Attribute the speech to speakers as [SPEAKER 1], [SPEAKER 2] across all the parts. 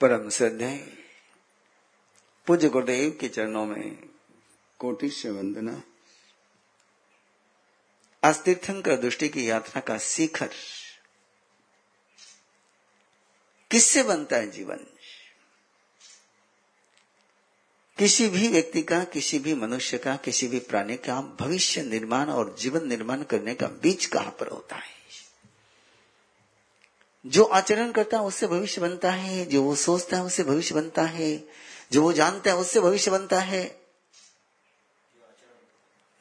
[SPEAKER 1] परम श्रद्धेय पूज्य गुरुदेव के चरणों में कोटि से वंदना। आज तीर्थंकर दृष्टि की यात्रा का शिखर। किससे बनता है जीवन? किसी भी व्यक्ति का, किसी भी मनुष्य का, किसी भी प्राणी का भविष्य निर्माण और जीवन निर्माण करने का बीज कहाँ पर होता है? जो आचरण करता है, उससे भविष्य बनता है। जो वो सोचता है, उससे भविष्य बनता है। जो वो जानता है, उससे भविष्य बनता है।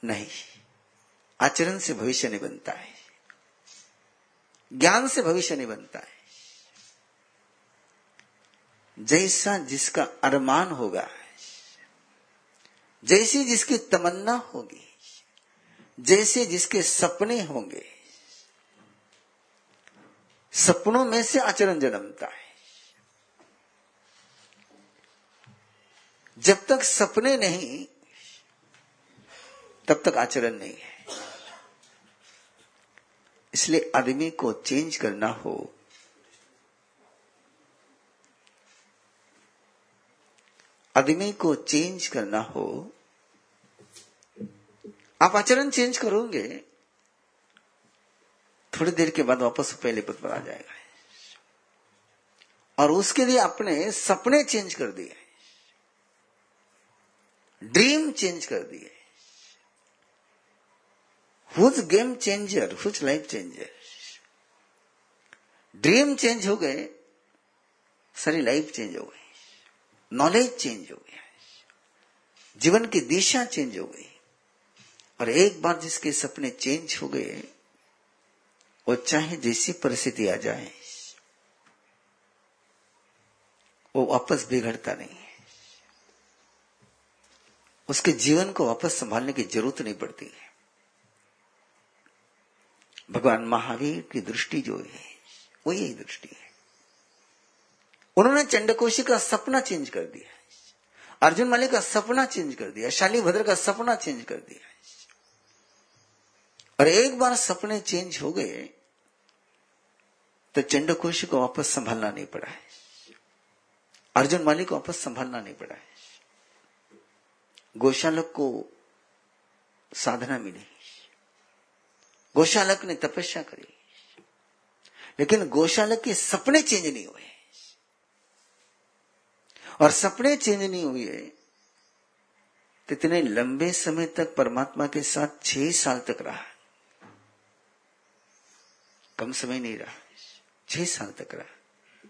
[SPEAKER 1] नहीं। आचरण से भविष्य नहीं बनता है। ज्ञान से भविष्य नहीं बनता है। जैसा जिसका अरमान होगा, जैसी जिसकी तमन्ना होगी, जैसे जिसके सपने होंगे सपनों में से आचरण जन्मता है। जब तक सपने नहीं, तब तक आचरण नहीं है। इसलिए आदमी को चेंज करना हो, आदमी को चेंज करना हो, आप आचरण चेंज करोगे थोड़ी देर के बाद वापस पहले पद पर आ जाएगा। और उसके लिए अपने सपने चेंज कर दिए। ड्रीम चेंज कर दिए। Who's game changer, who's life changer. Dream change हो गए, सारी लाइफ चेंज हो गई। नॉलेज चेंज हो गया। जीवन की दिशा चेंज हो गई। और एक बार जिसके सपने चेंज हो गए वो चाहे जैसी परिस्थिति आ जाए, वो वापस बिगड़ता नहीं है। उसके जीवन को वापस संभालने की ज़रूरत नहीं पड़ती है। भगवान महावीर की दृष्टि जो है, वो यही दृष्टि है। उन्होंने चंडकोशी का सपना चेंज कर दिया अर्जुन मालिक का सपना चेंज कर दिया शाली भद्र का सपना चेंज कर दिया और एक बार सपने चेंज हो गए तो चंडकोश को वापस संभालना नहीं पड़ा है। अर्जुन मालिक को वापस संभालना नहीं पड़ा है। गोशालक को साधना मिली। गोशालक ने तपस्या करी। लेकिन गोशालक के सपने चेंज नहीं हुए। और सपने चेंज नहीं हुए तो इतने लंबे समय तक परमात्मा के साथ छह साल तक रहा। कम समय नहीं रहा। छह साल तक रहा।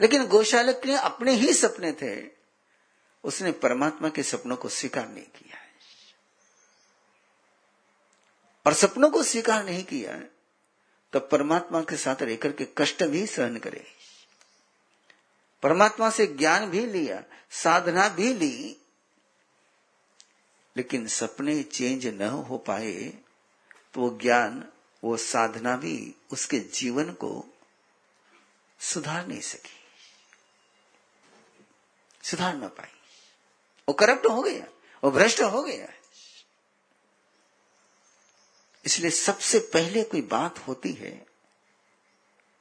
[SPEAKER 1] लेकिन गोशालक के अपने ही सपने थे। उसने परमात्मा के सपनों को स्वीकार नहीं किया है। और सपनों को स्वीकार नहीं किया है तो परमात्मा के साथ रहकर के कष्ट भी सहन करे। परमात्मा से ज्ञान भी लिया, साधना भी ली, लेकिन सपने चेंज न हो पाए तो वो ज्ञान वो साधना भी उसके जीवन को सुधार नहीं सकी। सुधार ना पाई। वो करप्ट हो गया, वो भ्रष्ट हो गया। इसलिए सबसे पहले कोई बात होती है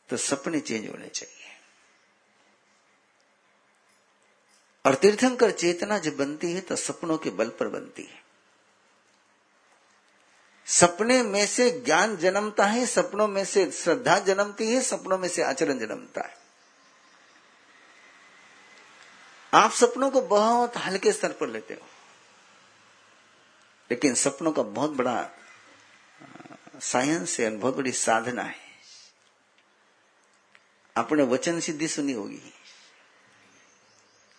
[SPEAKER 1] तो सपने चेंज होने चाहिए। और तीर्थंकर चेतना जब बनती है तो सपनों के बल पर बनती है। सपने में से ज्ञान जन्मता है, सपनों में से श्रद्धा जन्मती है, सपनों में से आचरण जन्मता है। आप सपनों को बहुत हल्के स्तर पर लेते हो, लेकिन सपनों का बहुत बड़ा साइंस है बहुत बड़ी साधना है। अपने वचन सिद्धि सुनी होगी,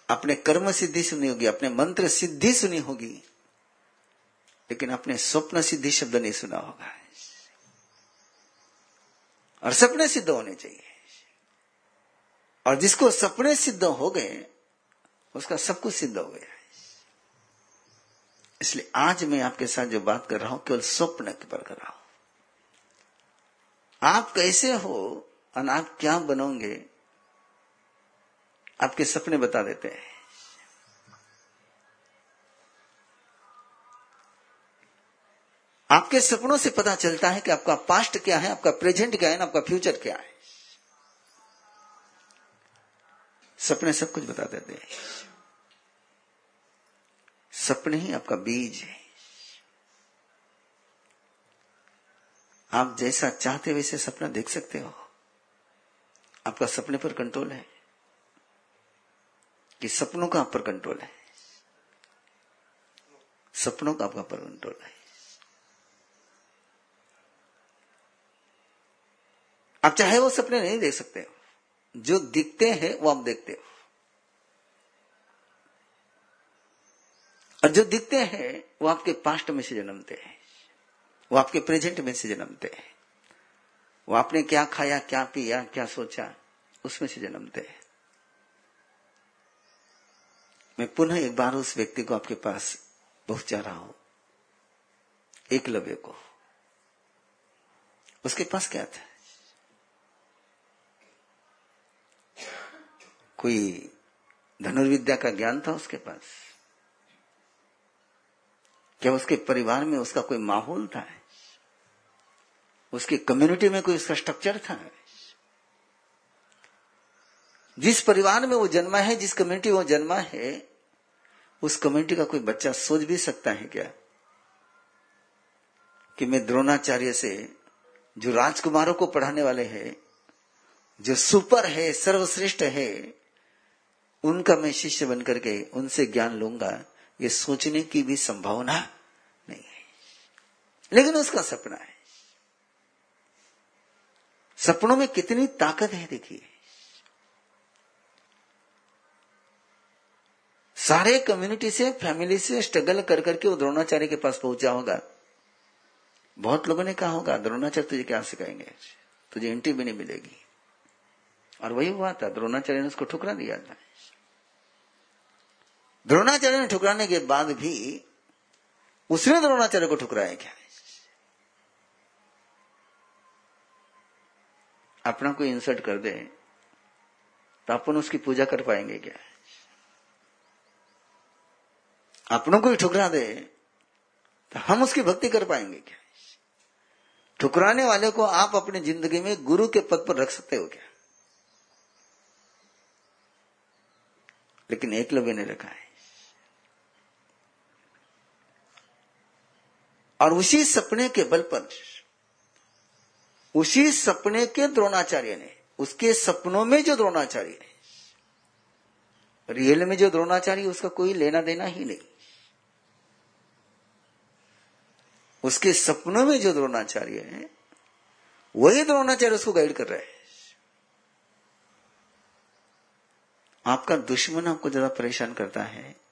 [SPEAKER 1] अपने कर्म सिद्धि सुनी होगी, अपने मंत्र सिद्धि सुनी होगी लेकिन अपने स्वप्न सिद्धि शब्द नहीं सुना होगा। और सपने सिद्ध होने चाहिए। और जिसको सपने सिद्ध हो गए, उसका सब कुछ सिद्ध हो गया। इसलिए आज मैं आपके साथ जो बात कर रहा हूँ, केवल स्वप्न के पर कर रहा हूँ। आप कैसे हो और आप क्या बनोगे, आपके सपने बता देते हैं। आपके सपनों से पता चलता है कि आपका पास्ट क्या है, आपका प्रेजेंट क्या है आपका फ्यूचर क्या है। सपने सब कुछ बता देते हैं। सपने ही आपका बीज है। आप जैसा चाहते वैसे सपना देख सकते हो। आपका सपने पर कंट्रोल है। कि सपनों का आप पर कंट्रोल है। सपनों का आपका पर कंट्रोल है। आप चाहे वो सपने नहीं देख सकते। जो दिखते हैं, वो आप देखते हो। और जो दिखते हैं, वो आपके पास्ट में से जन्मते हैं। वो आपके प्रेजेंट में से जन्मते हैं। वो आपने क्या खाया, क्या पिया, क्या सोचा, उसमें से जन्मते हैं। मैं पुनः एक बार उस व्यक्ति को आपके पास पहुँचा रहा हूँ। एकलव्य को। उसके पास क्या था? कोई धनुर्विद्या का ज्ञान था उसके पास? क्या उसके परिवार में उसका कोई माहौल था? उसकी कम्युनिटी में कोई उसका स्ट्रक्चर था? जिस परिवार में वो जन्मा है, जिस कम्युनिटी में वो जन्मा है, उस कम्युनिटी का कोई बच्चा सोच भी सकता है क्या? कि मैं द्रोणाचार्य से जो राजकुमारों को पढ़ाने वाले हैं, जो सुपर है, सर्वश्रेष्ठ है उनका मैं शिष्य बनकर के उनसे ज्ञान लूँगा, ये सोचने की भी संभावना नहीं है। लेकिन उसका सपना है। सपनों में कितनी ताकत है देखिए। सारे कम्युनिटी से फैमिली से स्ट्रगल कर करके वो द्रोणाचार्य के पास पहुँचा होगा। बहुत लोगों ने कहा होगा, द्रोणाचार्य तुझे क्या सिखाएँगे? तुझे इंटी भी नहीं मिलेगी। और वही हुआ था, द्रोणाचार्य ने उसको ठुकरा दिया था। द्रोणाचार्य ने ठुकराने के बाद भी उसने द्रोणाचार्य को ठुकराया क्या? अपना कोई इंसर्ट कर दे तो अपन उसकी पूजा कर पाएँगे क्या? अपनों को ही ठुकरा दे तो हम उसकी भक्ति कर पाएँगे क्या? ठुकराने वाले को आप अपनी ज़िंदगी में गुरु के पद पर रख सकते हो क्या? लेकिन एकलव्य ने रखा है। और उसी सपने के बल पर, उसी सपने के द्रोणाचार्य ने, उसके सपनों में जो द्रोणाचार्य है रियल में जो द्रोणाचार्य, उसका कोई लेना देना ही नहीं। उसके सपनों में जो द्रोणाचार्य है, वही द्रोणाचार्य उसको गाइड कर रहे हैं। आपका दुश्मन आपको ज़्यादा परेशान करता है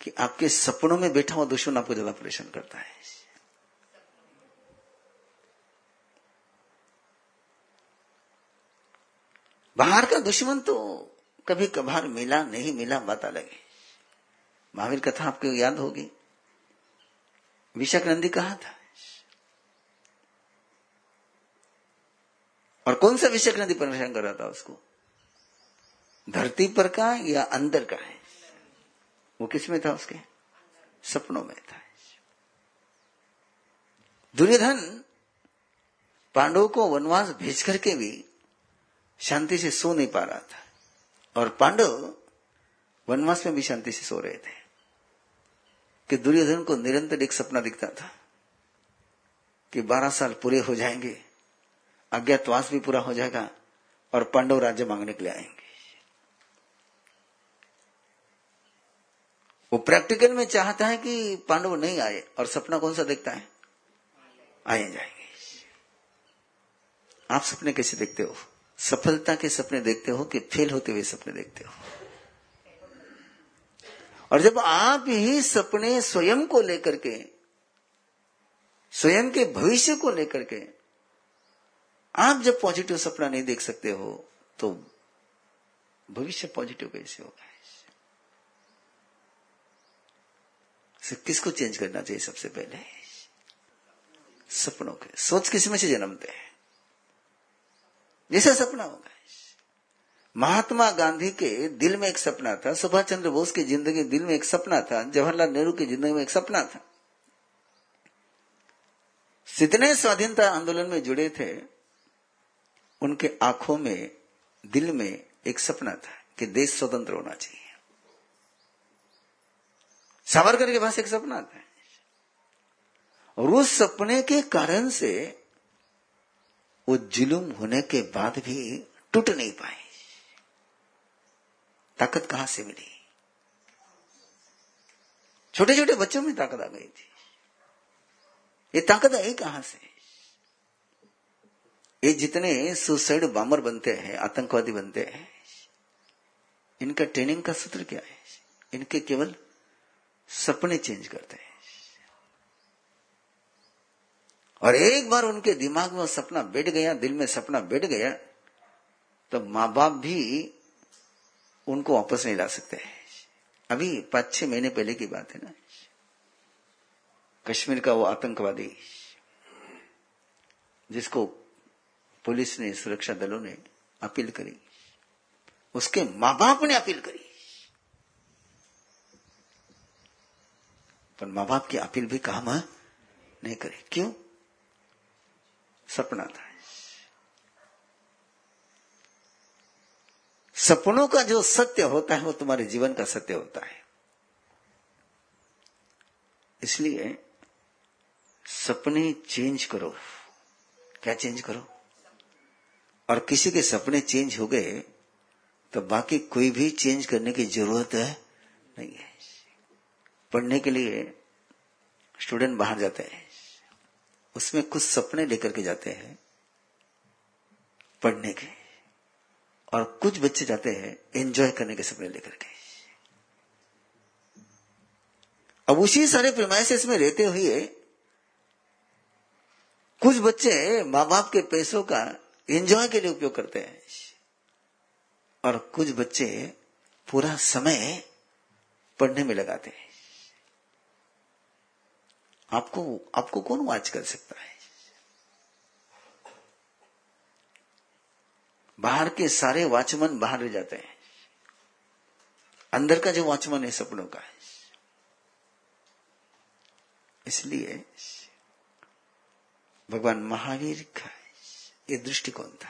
[SPEAKER 1] कि आपके सपनों में बैठा हुआ दुश्मन आपको ज़्यादा परेशान करता है। बाहर का दुश्मन तो कभी कभार मिला, नहीं मिला, बात अलग है। महावीर कथा आपको याद होगी। विशक नंदी कहा था? और कौन सा विशक नदी परेशान कर रहा था उसको? धरती पर का या अंदर का है? वो किसमें था उसके? सपनों में था। दुर्योधन पांडवों को वनवास भेज करके भी शांति से सो नहीं पा रहा था। और पांडव वनवास में भी शांति से सो रहे थे कि दुर्योधन को निरंतर एक सपना दिखता था कि बारह साल पूरे हो जाएँगे, अज्ञातवास भी पूरा हो जाएगा और पांडव राज्य मांगने के लिए आएँगे। वो प्रैक्टिकल में चाहता है कि पांडव नहीं आए और सपना कौन सा देखता है? आए जाएँगे। आप सपने कैसे देखते हो? सफलता के सपने देखते हो कि फेल होते हुए सपने देखते हो? और जब आप ही सपने स्वयं को लेकर के, स्वयं के भविष्य को लेकर के आप जब पॉजिटिव सपना नहीं देख सकते हो तो भविष्य पॉजिटिव कैसे होगा? किसको चेंज करना चाहिए सबसे पहले? सपनों के। सोच किसमें से जन्मते हैं जैसा सपना होगा महात्मा गांधी के दिल में एक सपना था, सुभाष चंद्र बोस की ज़िंदगी दिल में एक सपना था, जवाहरलाल नेहरू की ज़िंदगी में एक सपना था। जितने स्वाधीनता आंदोलन में जुड़े थे, उनके आँखों में, दिल में एक सपना था कि देश स्वतंत्र होना चाहिए। सावरकर के पास एक सपना था और उस सपने के कारण से वो जुलूम होने के बाद भी टूट नहीं पाए। ताकत कहाँ से मिली? छोटे छोटे बच्चों में ताकत आ गई थी। ये ताकत आई कहाँ से? ये जितने सुसाइड बामर बनते हैं, आतंकवादी बनते हैं, इनका ट्रेनिंग का सूत्र क्या है? इनके केवल सपने चेंज करते हैं। और एक बार उनके दिमाग में सपना बैठ गया, दिल में सपना बैठ गया तो माँ बाप भी उनको वापस नहीं ला सकते हैं। अभी पाँच छह महीने पहले की बात है ना। कश्मीर का वो आतंकवादी, जिसको पुलिस ने, सुरक्षा दलों ने अपील करी, उसके माँ बाप ने अपील करी। पर माँ बाप की अपील भी काम नहीं करे। क्यों? सपना था। सपनों का जो सत्य होता है, वो तुम्हारे जीवन का सत्य होता है। इसलिए सपने चेंज करो। क्या चेंज करो? और किसी के सपने चेंज हो गए तो बाकी कोई भी चेंज करने की ज़रूरत है नहीं है। पढ़ने के लिए स्टूडेंट बाहर जाते हैं, उसमें कुछ सपने लेकर के जाते हैं पढ़ने के, और कुछ बच्चे जाते हैं एंजॉय करने के सपने लेकर के। अब उसी सारे प्रिमाइसिस में रहते हुए कुछ बच्चे माँ बाप के पैसों का एंजॉय के लिए उपयोग करते हैं, और कुछ बच्चे पूरा समय पढ़ने में लगाते हैं। आपको आपको कौन वाच कर सकता है? बाहर के सारे वाचमन बाहर रह जाते हैं। अंदर का जो वाचमन है सपनों का। है इसलिए भगवान महावीर का ये दृष्टिकोण था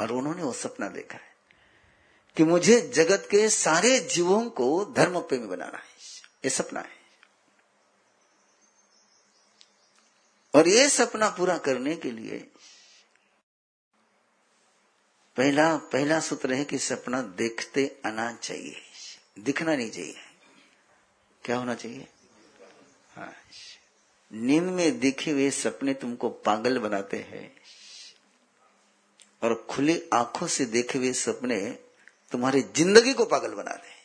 [SPEAKER 1] और उन्होंने वो सपना देखा है कि मुझे जगत के सारे जीवों को धर्म प्रेमी बनाना है। ये सपना है। और ये सपना पूरा करने के लिए पहला पहला सूत्र है कि सपना देखते आना चाहिए। दिखना नहीं चाहिए। क्या होना चाहिए? हाँ। नींद में दिखे हुए सपने तुमको पागल बनाते हैं। और खुली आँखों से देखे हुए सपने तुम्हारी ज़िंदगी को पागल बनाते हैं।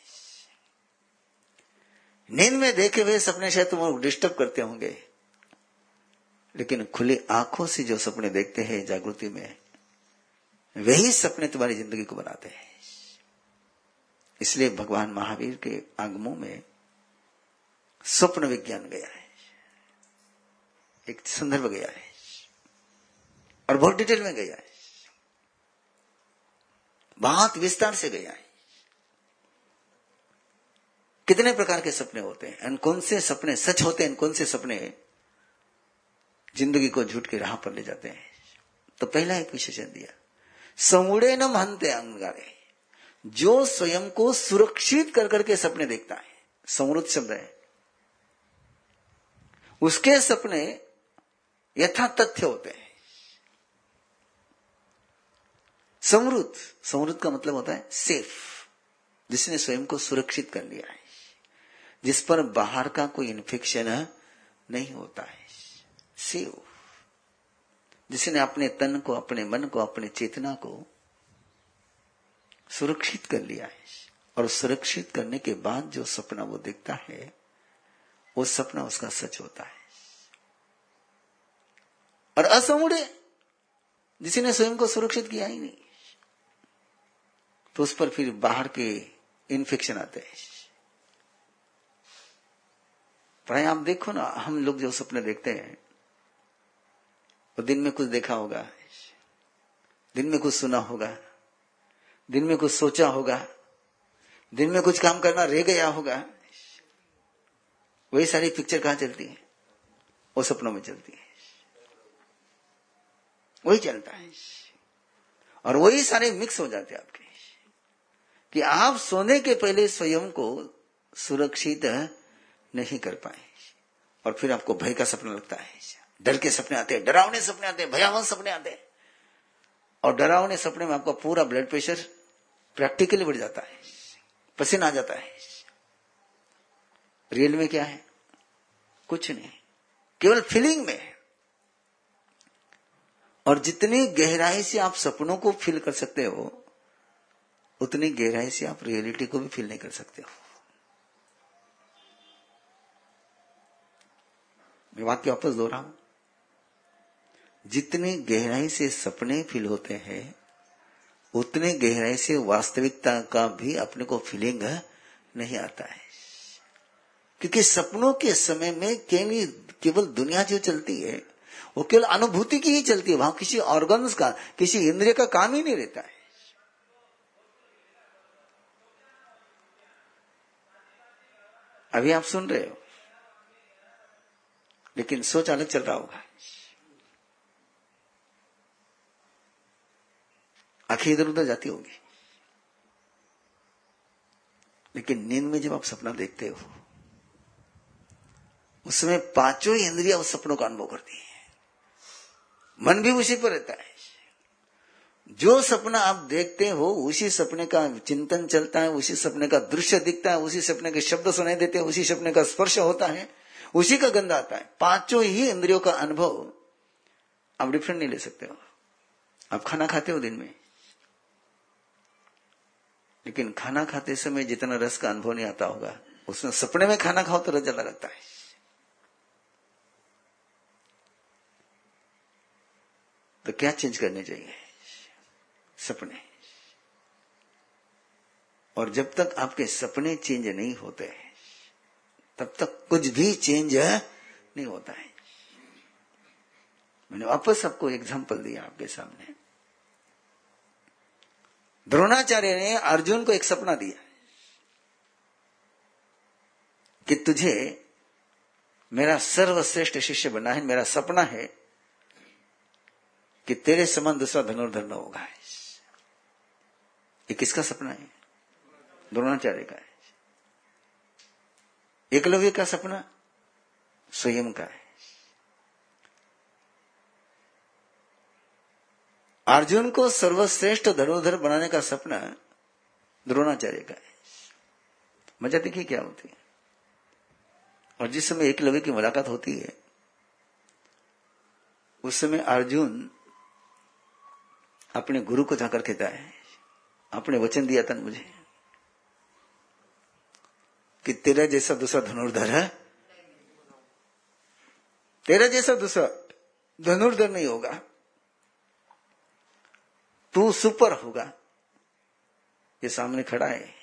[SPEAKER 1] नींद में देखे हुए सपने शायद तुम डिस्टर्ब करते होंगे। लेकिन खुली आँखों से जो सपने देखते हैं जागृति में, वही सपने तुम्हारी ज़िंदगी को बनाते हैं। इसलिए भगवान महावीर के आगमों में स्वप्न विज्ञान गया है। एक संदर्भ गया है। और बहुत डिटेल में गया है। बहुत विस्तार से गया है। कितने प्रकार के सपने होते हैं? एंड कौन से सपने सच होते हैं, कौन से सपने ज़िंदगी को झूठ के राह पर ले जाते हैं। तो पहला एक विशेषण दिया। समुड़े न महंते अंगारे। जो स्वयं को सुरक्षित कर करके सपने देखता है, समृद्ध शब्द है। उसके सपने यथा तथ्य होते हैं। समृद्ध समृद्ध का मतलब होता है सेफ़। जिसने स्वयं को सुरक्षित कर लिया है। जिस पर बाहर का कोई इन्फेक्शन नहीं होता है। सेव। जिसने अपने तन को, अपने मन को, अपने चेतना को सुरक्षित कर लिया है और सुरक्षित करने के बाद जो सपना वो देखता है, वो सपना उसका सच होता है। और असमुड़े जिसने स्वयं को सुरक्षित किया ही नहीं तो उस पर फिर बाहर के इन्फेक्शन आते हैं। प्राय आप देखो ना, हम लोग जो सपने देखते हैं दिन में कुछ देखा होगा। दिन में कुछ सुना होगा। दिन में कुछ सोचा होगा। दिन में कुछ काम करना रह गया होगा। वही सारी पिक्चर कहाँ चलती है? वो सपनों में चलती है। वही चलता है। और वही सारे मिक्स हो जाते हैं आपके। कि आप सोने के पहले स्वयं को सुरक्षित नहीं कर पाए। और फिर आपको भय का सपना लगता है। डर के सपने आते हैं, डरावने सपने आते हैं, भयावह सपने आते हैं। और डरावने सपने में आपका पूरा ब्लड प्रेशर प्रैक्टिकली बढ़ जाता है, पसीना आ जाता है। रियल में क्या है? कुछ नहीं केवल फीलिंग में और जितनी गहराई से आप सपनों को फील कर सकते हो, उतनी गहराई से आप रियलिटी को भी फील नहीं कर सकते हो। मैं वाक्य वापस दोहराऊं। जितनी गहराई से सपने फील होते हैं, उतने गहराई से वास्तविकता का भी अपने को फीलिंग नहीं आता है। क्योंकि सपनों के समय में केवल केवल दुनिया जो चलती है, वो केवल अनुभूति की ही चलती है। वहाँ किसी ऑर्गन्स का, किसी इंद्रिय का काम ही नहीं रहता है। अभी आप सुन रहे हो, लेकिन सोच अलग चल रहा होगा। आँखें इधर उधर जाती होगी। लेकिन नींद में जब आप सपना देखते हो, उसमें पाँचों इंद्रिया उस सपनों का अनुभव करती है। मन भी उसी पर रहता है। जो सपना आप देखते हो, उसी सपने का चिंतन चलता है, उसी सपने का दृश्य दिखता है, उसी सपने के शब्द सुनाई देते हैं, उसी सपने का स्पर्श होता है, उसी का गंध आता है। पाँचों ही इंद्रियों का अनुभव आप डिफरेंट नहीं ले सकते हो। आप खाना खाते हो दिन में? लेकिन खाना खाते समय जितना रस का अनुभव नहीं आता होगा, उसमें सपने में खाना खाओ तो रस ज़्यादा लगता है। तो क्या चेंज करने चाहिए? सपने। और जब तक आपके सपने चेंज नहीं होते, तब तक कुछ भी चेंज नहीं होता है। मैंने वापस आपको एग्ज़ाम्पल दिया आपके सामने। द्रोणाचार्य ने अर्जुन को एक सपना दिया कि तुझे मेरा सर्वश्रेष्ठ शिष्य बनना है, मेरा सपना है कि तेरे समान दूसरा धनुर्धर न होगा। ये किसका सपना है? द्रोणाचार्य का है। एकलव्य का सपना, स्वयं का है। अर्जुन को सर्वश्रेष्ठ धनुर्धर बनाने का सपना द्रोणाचार्य का है। मज़ा देखिए क्या होती है। और जिस समय एक लवे की मुलाकात होती है, उस समय अर्जुन अपने गुरु को जाकर कहता है आपने वचन दिया था मुझे कि तेरा जैसा दूसरा धनुर्धर है, तेरा जैसा दूसरा धनुर्धर नहीं होगा। तू सुपर होगा। ये सामने खड़ा है।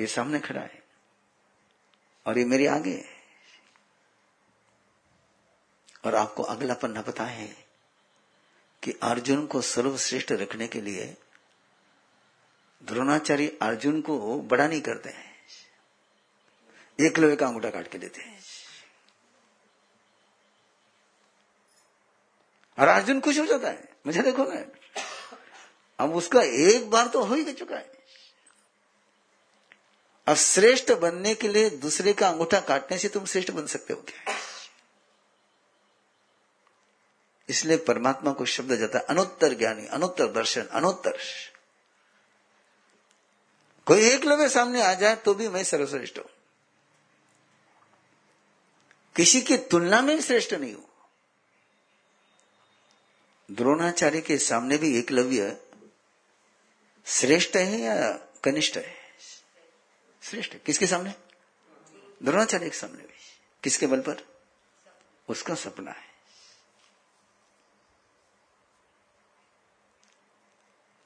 [SPEAKER 1] ये सामने खड़ा है। और ये मेरे आगे है। और आपको अगला पन्ना पता है कि अर्जुन को सर्वश्रेष्ठ रखने के लिए द्रोणाचार्य अर्जुन को बड़ा नहीं करते हैं। एक लोहे का अंगूठा काट के देते हैं। और अर्जुन खुश हो जाता है। मुझे देखो ना, अब उसका एक बार तो हो ही चुका है। अब श्रेष्ठ बनने के लिए दूसरे का अंगूठा काटने से तुम श्रेष्ठ बन सकते हो क्या? इसलिए परमात्मा को शब्द जाता है, अनुत्तर ज्ञानी, अनुत्तर दर्शन, अनुत्तर। कोई एक लोग सामने आ जाए तो भी मैं सर्वश्रेष्ठ हूँ। किसी की तुलना में श्रेष्ठ नहीं हूँ। द्रोणाचार्य के सामने भी एकलव्य श्रेष्ठ है या कनिष्ठ है? श्रेष्ठ किसके सामने? द्रोणाचार्य के सामने भी। किसके बल पर? उसका सपना है।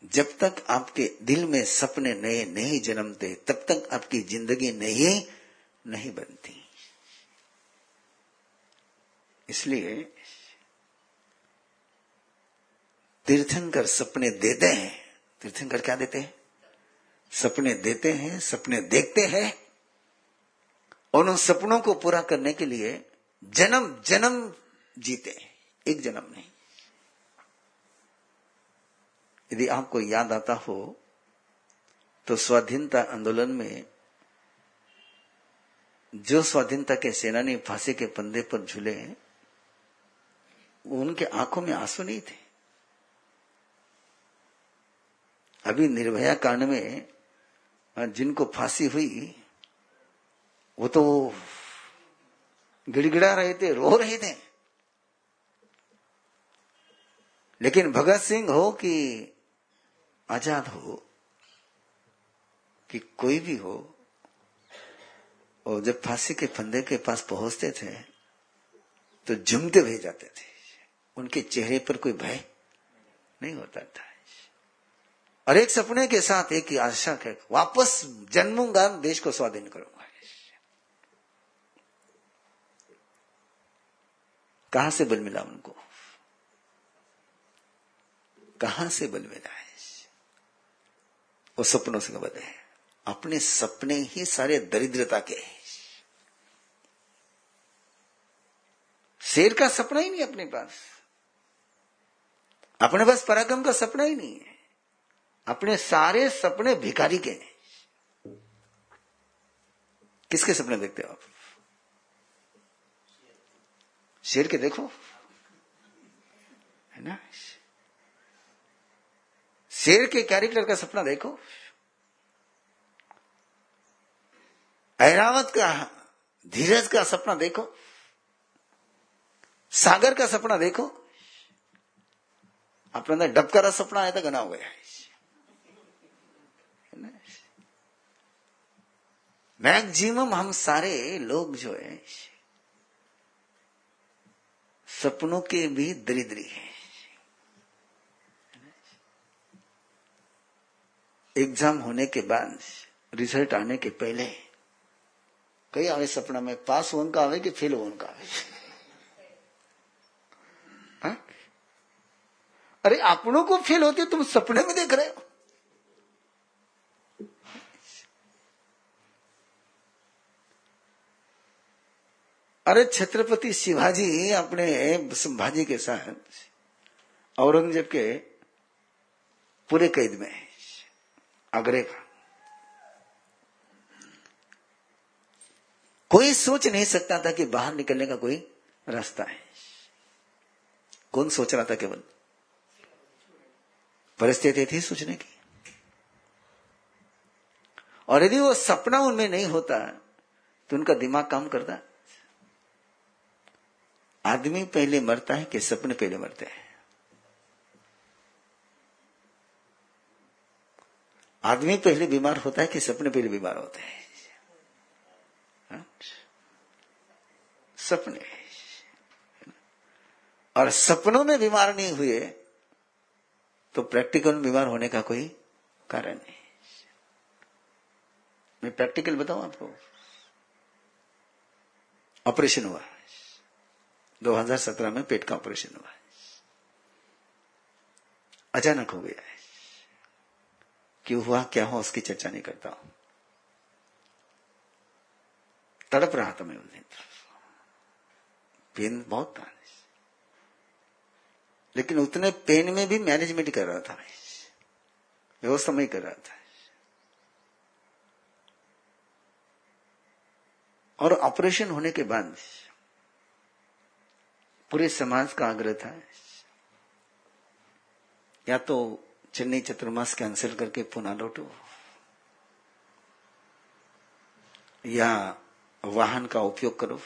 [SPEAKER 1] जब तक आपके दिल में सपने नए नहीं जन्मते, तब तक आपकी ज़िंदगी नहीं नहीं बनती। इसलिए तीर्थंकर सपने देते हैं। तीर्थंकर क्या देते हैं? सपने देते हैं, सपने देखते हैं। और उन सपनों को पूरा करने के लिए जन्म जन्म जीते हैं। एक जन्म नहीं। यदि आपको याद आता हो तो स्वाधीनता आंदोलन में जो स्वाधीनता के सेनानी फांसी के पंदे पर झूले उनके आँखों में आँसू नहीं थे। अभी निर्भया कांड में जिनको फांसी हुई, वो तो गिड़गिड़ा रहे थे, रो रहे थे। लेकिन भगत सिंह हो कि आज़ाद हो, कि कोई भी हो, और जब फांसी के फंदे के पास पहुँचते थे तो झुमते हुए जाते थे। उनके चेहरे पर कोई भय नहीं होता था। और एक सपने के साथ एक ही आशा है, वापस जन्मूँगा देश को स्वाधीन करूँगा। कहाँ से बल मिला उनको? कहाँ से बल मिला है? वो सपनों से बल है। अपने सपने ही सारे दरिद्रता के शेर का सपना ही नहीं अपने पास। अपने पास पराक्रम का सपना ही नहीं है। अपने सारे सपने भिखारी के। हैं किसके सपने देखते हो आप? शेर के देखो। है ना? शेर के कैरेक्टर का सपना देखो। ऐरावत का, धीरज का सपना देखो। सागर का सपना देखो। अपने अंदर डबका सपना आया था गना हो गया। मैक्सिमम हम सारे लोग जो है, सपनों के भी दरिद्री है। एग्ज़ाम होने के बाद, रिज़ल्ट आने के पहले, कई आवे सपना में, पास हो उनका आवे कि फेल हो उनका आवे? अरे अपनों को फेल होती तुम सपने में देख रहे हो। अरे छत्रपति शिवाजी अपने संभाजी के साथ औरंगज़ेब के पूरे कैद में आगरे का। कोई सोच नहीं सकता था कि बाहर निकलने का कोई रास्ता है। कौन सोच रहा था केवल? परिस्थिति थी सोचने की। और यदि वो सपना उनमें नहीं होता तो उनका दिमाग काम करता। आदमी पहले मरता है कि सपने पहले मरते हैं? आदमी पहले बीमार होता है कि सपने पहले बीमार होते हैं? सपने। और सपनों में बीमार नहीं हुए तो प्रैक्टिकल में बीमार होने का कोई कारण नहीं। मैं प्रैक्टिकल बताऊँ आपको? ऑपरेशन हुआ। 2017 में पेट का ऑपरेशन हुआ है। अचानक हो गया है। क्यों हुआ? क्या हुआ? उसकी चर्चा नहीं करता हूँ। तड़प रहा था मैं दिन। पेन बहुत था। लेकिन उतने पेन में भी मैनेजमेंट कर रहा था मैं। व्यवस्था में कर रहा था। और ऑपरेशन होने के बाद पूरे समाज का आग्रह था। या तो चेन्नई चतुर्मास कैंसिल करके पुनः लौटो, या वाहन का उपयोग करो,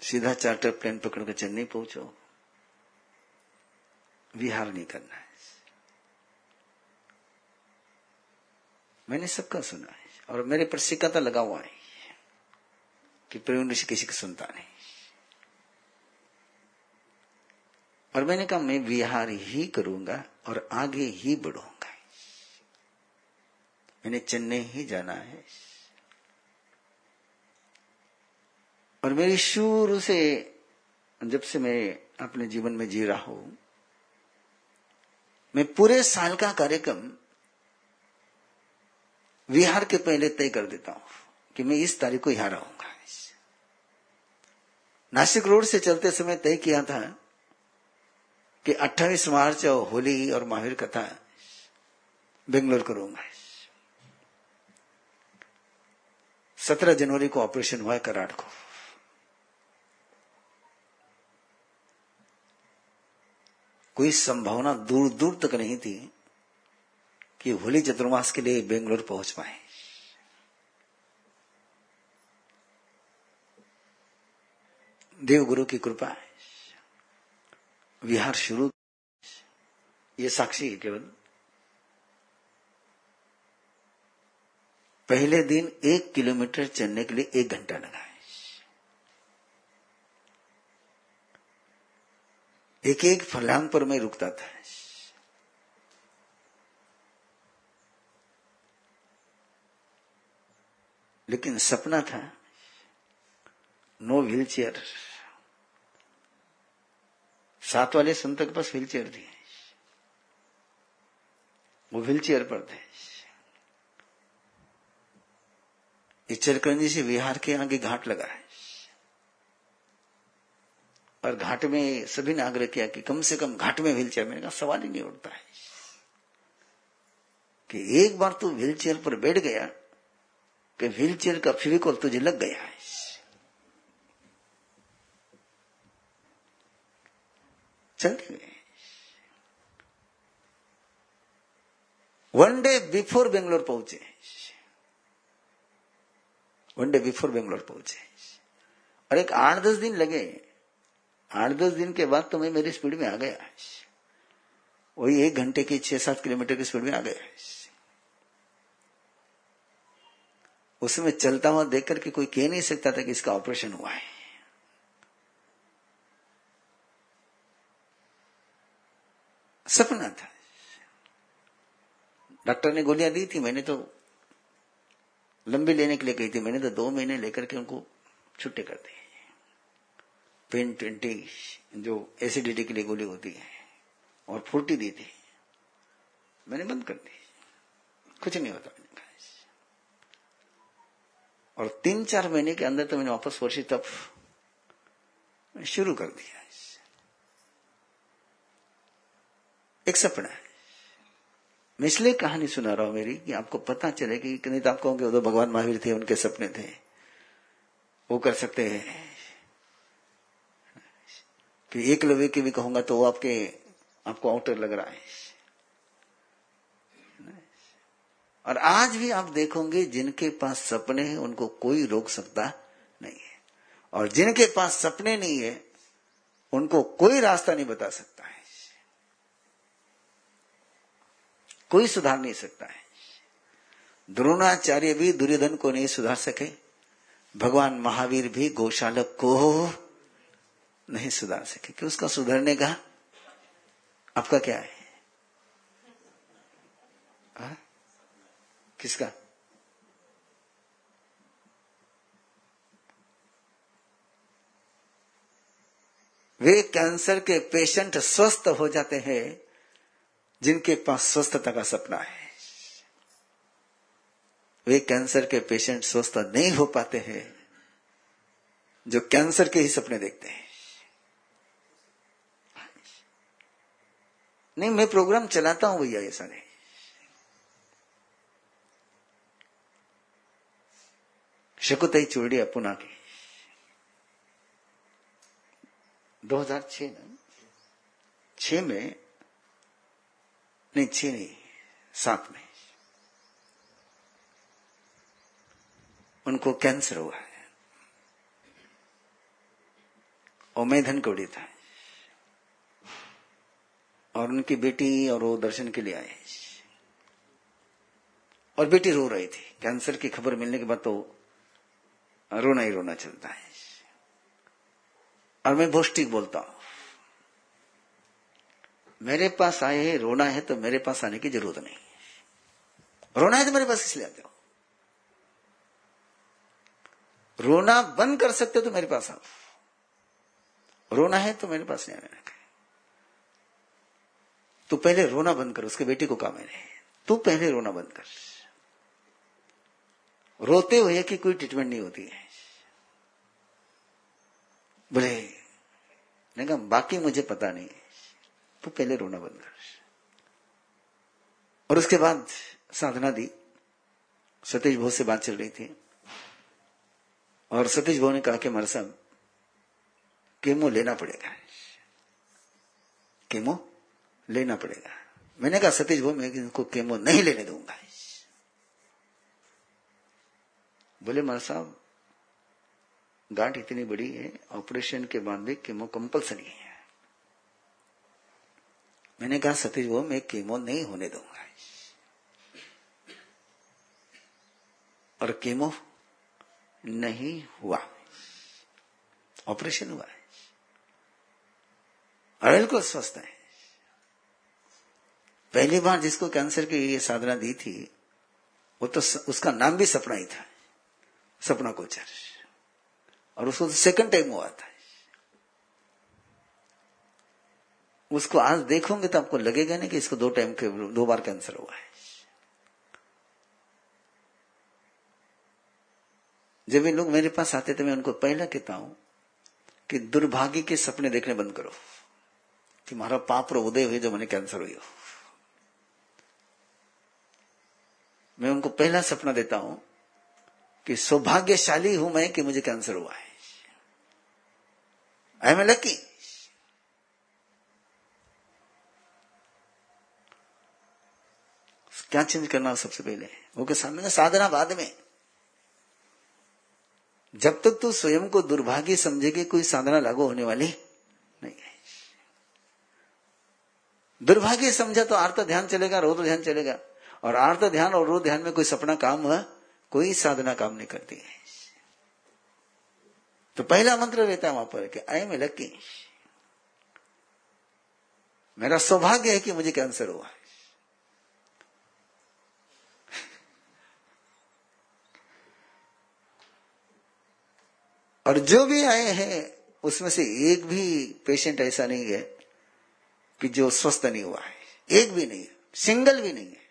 [SPEAKER 1] सीधा चार्टर प्लेन पकड़ कर चेन्नई पहुंचो। विहार नहीं करना है। मैंने सबका सुना है और मेरे पर सिक्का लगा हुआ है कि प्रवीण ऋषि किसी को सुनता नहीं। और मैंने कहा, मैं विहार ही करूँगा और आगे ही बढ़ूँगा। मैंने चेन्नई ही जाना है। और मेरी शुरू से, जब से मैं अपने जीवन में जी रहा हूँ, मैं पूरे साल का कार्यक्रम विहार के पहले तय कर देता हूँ कि मैं इस तारीख को यहाँ रहूँगा। नासिक रोड से चलते समय तय किया था कि 28 मार्च और होली और महावीर कथा बेंगलोर करूँगा। सत्रह जनवरी को ऑपरेशन हुआ कराड़ को। कोई संभावना दूर दूर तक नहीं थी कि होली चतुर्मास के लिए बेंगलोर पहुँच पाए। देवगुरु की कृपा है। विहार शुरू। ये साक्षी है केवल। पहले दिन एक किलोमीटर चलने के लिए एक घंटा लगा है। एक एक फलांग पर मैं रुकता था। लेकिन सपना था, नो व्हील चेयर सात वाले संत के पास व्हील चेयर थी। वो व्हील चेयर पर थे। इचरकंजी से विहार के आगे घाट लगा है। और घाट में सभी ने आग्रह किया कि कम से कम घाट में व्हील चेयर मैंने कहा सवाल ही नहीं उठता है। कि एक बार तू व्हील चेयर पर बैठ गया, कि व्हील चेयर का फिविकॉल तुझे लग गया है। चलते गए वन डे बिफोर बेंगलोर पहुँचे वन डे बिफोर बेंगलोर पहुँचे और एक आठ दस दिन लगे। आठ दस दिन के बाद तो मैं मेरी स्पीड में आ गया। वही एक घंटे की छह सात किलोमीटर की स्पीड में आ गया। उसमें चलता हुआ देख करके कोई कह नहीं सकता था कि इसका ऑपरेशन हुआ है। सपना था। डॉक्टर ने गोलियाँ दी थी, मैंने तो लंबी लेने के लिए कही थी, मैंने तो दो महीने लेकर के उनको छुट्टी कर दी। पेन ट्वेंटी जो एसिडिटी के लिए गोली होती है, और फोर्टी दी थी, मैंने बंद कर दी। कुछ नहीं होता मैंने और तीन चार महीने के अंदर तो मैंने वापस वर्षी तब शुरू कर दिया। एक सपना है। मैं इसलिए कहानी सुना रहा हूँ मेरी कि आपको पता चले कि नहीं तो आप कहोगे उधर भगवान महावीर थे, उनके सपने थे। वो कर सकते हैं। कि एक लवे के भी कहूँगा तो वो आपके, आपको आउटर लग रहा है। और आज भी आप देखोगे जिनके पास सपने हैं, उनको कोई रोक सकता नहीं है। और जिनके पास सपने नहीं है, उनको कोई रास्ता नहीं बता सकता है कोई सुधार नहीं सकता है। द्रोणाचार्य भी दुर्योधन को नहीं सुधार सके। भगवान महावीर भी गौशालक को नहीं सुधार सके। कि उसका सुधरने का आपका क्या है? आ? किसका? वे कैंसर के पेशेंट स्वस्थ हो जाते हैं। जिनके पास स्वस्थता का सपना है। वे कैंसर के पेशेंट स्वस्थ नहीं हो पाते हैं, जो कैंसर के ही सपने देखते हैं। नहीं, मैं प्रोग्राम चलाता हूँ भैया ये सारे शकुतई चूड़िया पुना की। 2006 में, छह में छह नहीं सात में। उनको कैंसर हुआ है। और मैं धन कौड़ी था और उनकी बेटी और वो दर्शन के लिए आए और बेटी रो रही थी। कैंसर की खबर मिलने के बाद तो रोना ही रोना चलता है। और मैं ठीक बोलता हूँ। मेरे पास आए हैं, रोना है तो मेरे पास आने की ज़रूरत नहीं। रोना है तो मेरे पास इसलिए आते हो। रोना बंद कर सकते हो तो मेरे पास आओ। रोना है तो मेरे पास नहीं आने तू पहले रोना बंद कर, उसके बेटी को कहा मैंने तू पहले रोना बंद कर। रोते हुए की कोई ट्रीटमेंट नहीं होती है। बोले नहीं कहा, बाकी मुझे पता नहीं तो पहले रोना बंद कर और उसके बाद साधना दी। सतीश भोज से बात चल रही थी। और सतीश भाव ने कहा कि हमारे साहब केमो लेना पड़ेगा। केमो लेना पड़ेगा। मैंने कहा, सतीश भाव मैं इनको केमो नहीं लेने दूँगा। बोले, मार साहब, गांठ इतनी बड़ी है, ऑपरेशन के बाद भी केमो कंपल्सरी है। मैंने कहा, सतीश वो मैं केमो नहीं होने दूँगा। और केमो नहीं हुआ। ऑपरेशन हुआ है। और बिल्कुल स्वस्थ है। पहली बार जिसको कैंसर की ये साधना दी थी, वो तो उसका नाम भी सपना ही था। सपना कोचर और उसको तो सेकंड टाइम हुआ था। उसको आज देखोगे तो आपको लगेगा नहीं कि इसको दो टाइम के, दो बार कैंसर हुआ है। जब ये लोग मेरे पास आते थे, मैं उनको पहला कहता हूँ कि दुर्भाग्य के सपने देखने बंद करो कि मारा पाप रो उदय हुई जो मैंने कैंसर हुई हो। मैं उनको पहला सपना देता हूँ कि सौभाग्यशाली हूँ मैं कि मुझे कैंसर हुआ है। आई एम लकी क्या चेंज करना सबसे पहले? वो के सामने साधना बाद में। जब तक तू स्वयं को दुर्भाग्य समझेगी कोई साधना लागू होने वाली नहीं है। दुर्भाग्य समझा तो आर्त ध्यान चलेगा, रोध ध्यान चलेगा। और आर्त ध्यान और रोध ध्यान में कोई सपना काम, कोई साधना काम नहीं करती है। तो पहला मंत्र रहता है वहाँ पर कि आई एम लकी मेरा सौभाग्य है कि मुझे कैंसर हुआ। और जो भी आए हैं, उसमें से एक भी पेशेंट ऐसा नहीं है कि जो स्वस्थ नहीं हुआ है। एक भी नहीं है सिंगल भी नहीं है।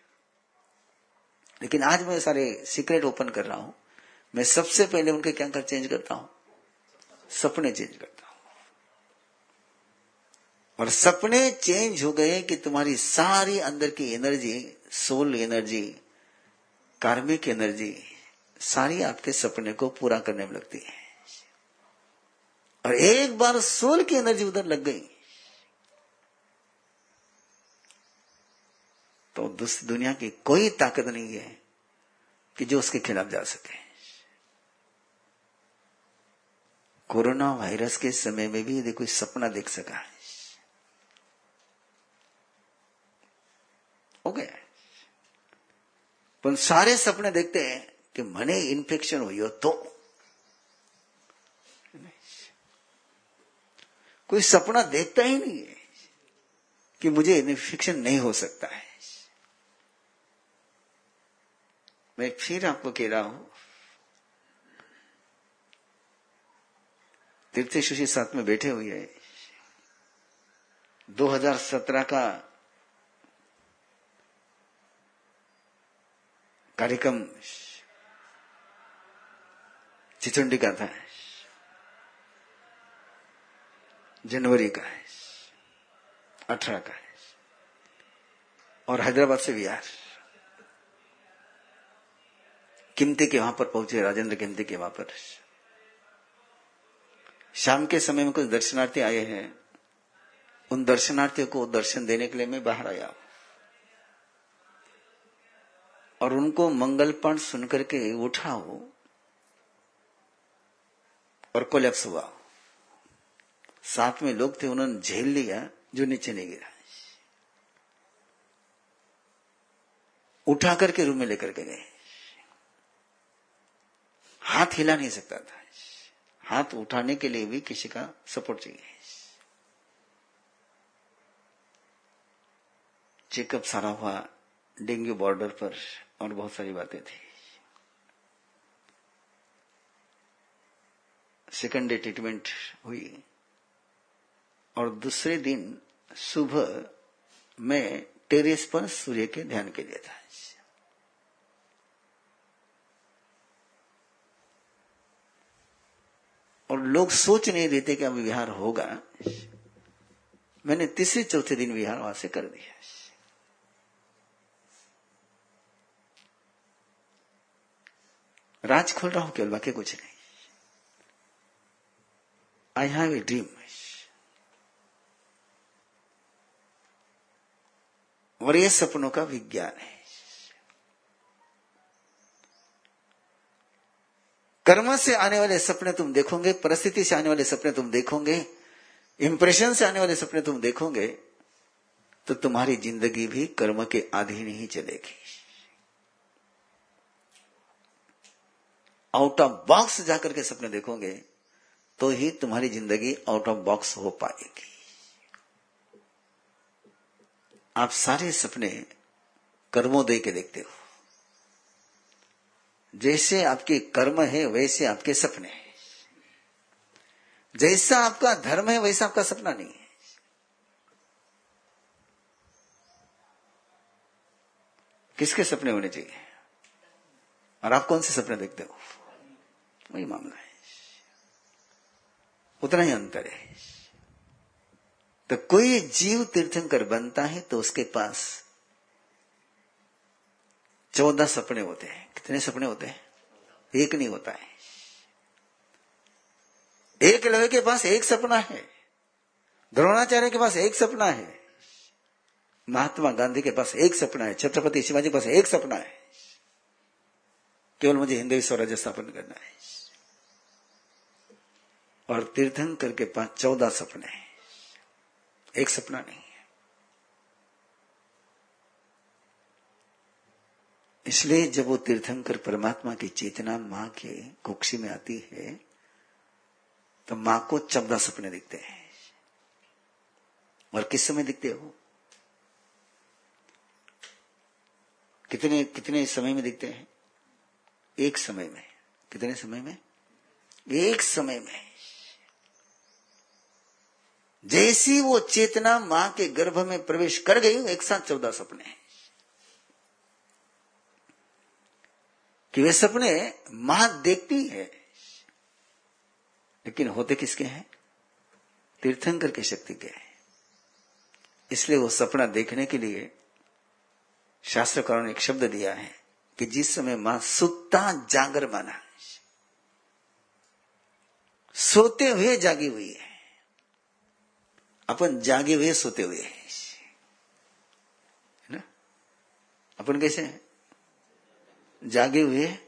[SPEAKER 1] लेकिन आज मैं सारे सीक्रेट ओपन कर रहा हूँ। मैं सबसे पहले उनके क्या कर चेंज करता हूँ? सपने चेंज करता हूँ। और सपने चेंज हो गए कि तुम्हारी सारी अंदर की energy soul energy karmic energy सारी आपके सपने को पूरा करने में लगती है। और एक बार सोल की एनर्जी उधर लग गई। तो दूसरी दुनिया की कोई ताकत नहीं है कि जो उसके खिलाफ जा सके। कोरोना वायरस के समय में भी यदि कोई सपना देख सका। है हो गया। पर सारे सपने देखते हैं कि मने इन्फेक्शन हुई हो तो। कोई सपना देखता ही नहीं है कि मुझे इन्फेक्शन नहीं हो सकता है। मैं फिर आपको कह रहा हूँ तीर्थ तीर्थेश्वरी साथ में बैठे हुए हैं। 2017 का कार्यक्रम चिचुंडी का था। जनवरी का है, अठारह का है, और हैदराबाद से बिहार। किमती के वहाँ पर पहुँचे, राजेंद्र किमती के वहाँ पर। शाम के समय में कुछ दर्शनार्थी आए हैं। उन दर्शनार्थियों को दर्शन देने के लिए मैं बाहर आया और उनको मंगल पाठ सुनकर के उठा हो और कोलेप्स हुआ साथ में लोग थे, उन्होंने झेल लिया, जो नीचे नहीं गिरा। उठा करके रूम में लेकर के गए। हाथ हिला नहीं सकता था। हाथ उठाने के लिए भी किसी का सपोर्ट चाहिए। चेकअप सारा हुआ डेंगू बॉर्डर पर और बहुत सारी बातें थी। सेकेंड डे ट्रीटमेंट हुई। और दूसरे दिन सुबह मैं टेरेस पर सूर्य के ध्यान के लिए था। और लोग सोच नहीं देते कि अब विहार होगा। मैंने तीसरे चौथे दिन विहार वहाँ से कर दिया। राज खोल रहा हूँ, केवल बाकी कुछ नहीं। आई हैव ए ड्रीम और ये सपनों का विज्ञान है कर्म से आने वाले सपने तुम देखोगे परिस्थिति से आने वाले सपने तुम देखोगे इंप्रेशन से आने वाले सपने तुम देखोगे तो तुम्हारी ज़िंदगी भी कर्म के अधीन ही चलेगी आउट ऑफ़ बॉक्स जाकर के सपने देखोगे तो ही तुम्हारी ज़िंदगी आउट ऑफ़ बॉक्स हो पाएगी आप सारे सपने कर्मोदय के देखते हो। जैसे आपके कर्म है, वैसे आपके सपने हैं। जैसा आपका धर्म है, वैसा आपका सपना नहीं है। किसके सपने होने चाहिए? और आप कौन से सपने देखते हो? वही मामला है। उतना ही अंतर है। तो कोई जीव तीर्थंकर बनता है तो उसके पास चौदह सपने होते हैं। कितने सपने होते हैं? एक नहीं होता है। एक लवे के पास एक सपना है। द्रोणाचार्य के पास एक सपना है। महात्मा गांधी के पास एक सपना है। छत्रपति शिवाजी के पास एक सपना है। केवल मुझे हिंदू स्वराज्य स्थापन करना है। और तीर्थंकर के पास चौदह सपने हैं। एक सपना नहीं है। इसलिए जब वो तीर्थंकर परमात्मा की चेतना माँ के कुक्षी में आती है तो माँ को चौदह सपने दिखते हैं। और किस समय दिखते हो? कितने कितने समय में दिखते हैं? एक समय में। कितने समय में? एक समय में। जैसी वो चेतना माँ के गर्भ में प्रवेश कर गई, एक साथ चौदह सपने हैं। कि वे सपने माँ देखती है, लेकिन होते किसके हैं? तीर्थंकर के शक्ति के हैं। इसलिए वो सपना देखने के लिए शास्त्रकारों ने एक शब्द दिया है कि जिस समय माँ सुता जागर माना, सोते हुए जागी हुई है। अपन जागे हुए सोते हुए है। ना? अपन कैसे हैं? जागे हुए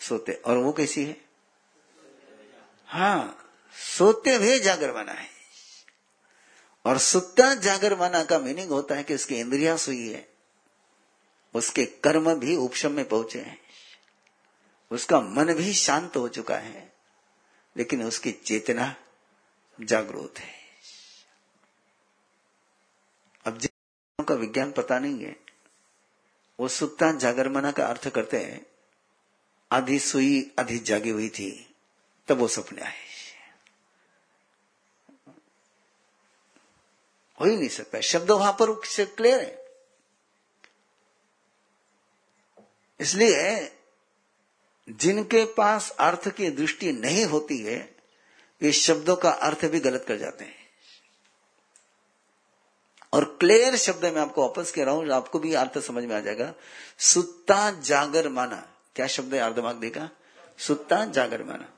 [SPEAKER 1] सोते। और वो कैसी है? हाँ सोते हुए जागर माना है। और सुत्ता जागर माना का मीनिंग होता है कि उसकी इंद्रिया सुई है। उसके कर्म भी उपशम में पहुँचे हैं। उसका मन भी शांत हो चुका है। लेकिन उसकी चेतना जागरूक है। अब जिन का विज्ञान पता नहीं है, वो सुत्ता जागरमना का अर्थ करते हैं, आधी सुई, आधी जागी हुई थी, तब वो सपने आए। हो ही नहीं सकता, शब्द वहाँ पर क्लियर है। इसलिए जिनके पास अर्थ की दृष्टि नहीं होती है, ये शब्दों का अर्थ भी गलत कर जाते हैं। और क्लियर शब्द में आपको वापस कह रहा हूँ, आपको भी अर्थ समझ में आ जाएगा। सुत्ता जागर माना। क्या शब्द है अर्धमाग देखा? सुत्ता जागर माना।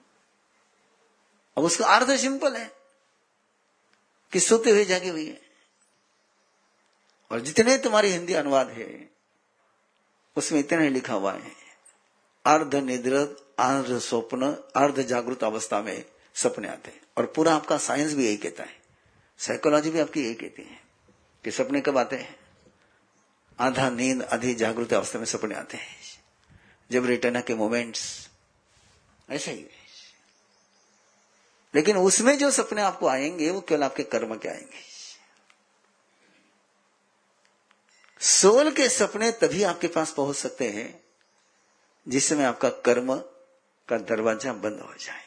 [SPEAKER 1] अब उसका अर्थ सिंपल है कि सोते हुए जागे हुई है। और जितने तुम्हारी हिंदी अनुवाद है, उसमें इतना ही लिखा हुआ है। अर्ध निद्रत अर्ध स्वप्न अर्ध जागृत अवस्था में सपने आते हैं। और पूरा आपका साइंस भी यही कहता है। साइकोलॉजी भी आपकी यही कहती है। कि सपने कब आते हैं? आधा नींद, आधी जागृत अवस्था में सपने आते हैं। जब रिटर्न के मोमेंट्स, ऐसा ही। है लेकिन उसमें जो सपने आपको आएँगे, वो केवल आपके कर्म के आएँगे। सोल के सपने तभी आपके पास पहुँच सकते हैं, जिस समय आपका कर्म का दरवाज़ा बंद हो जाए।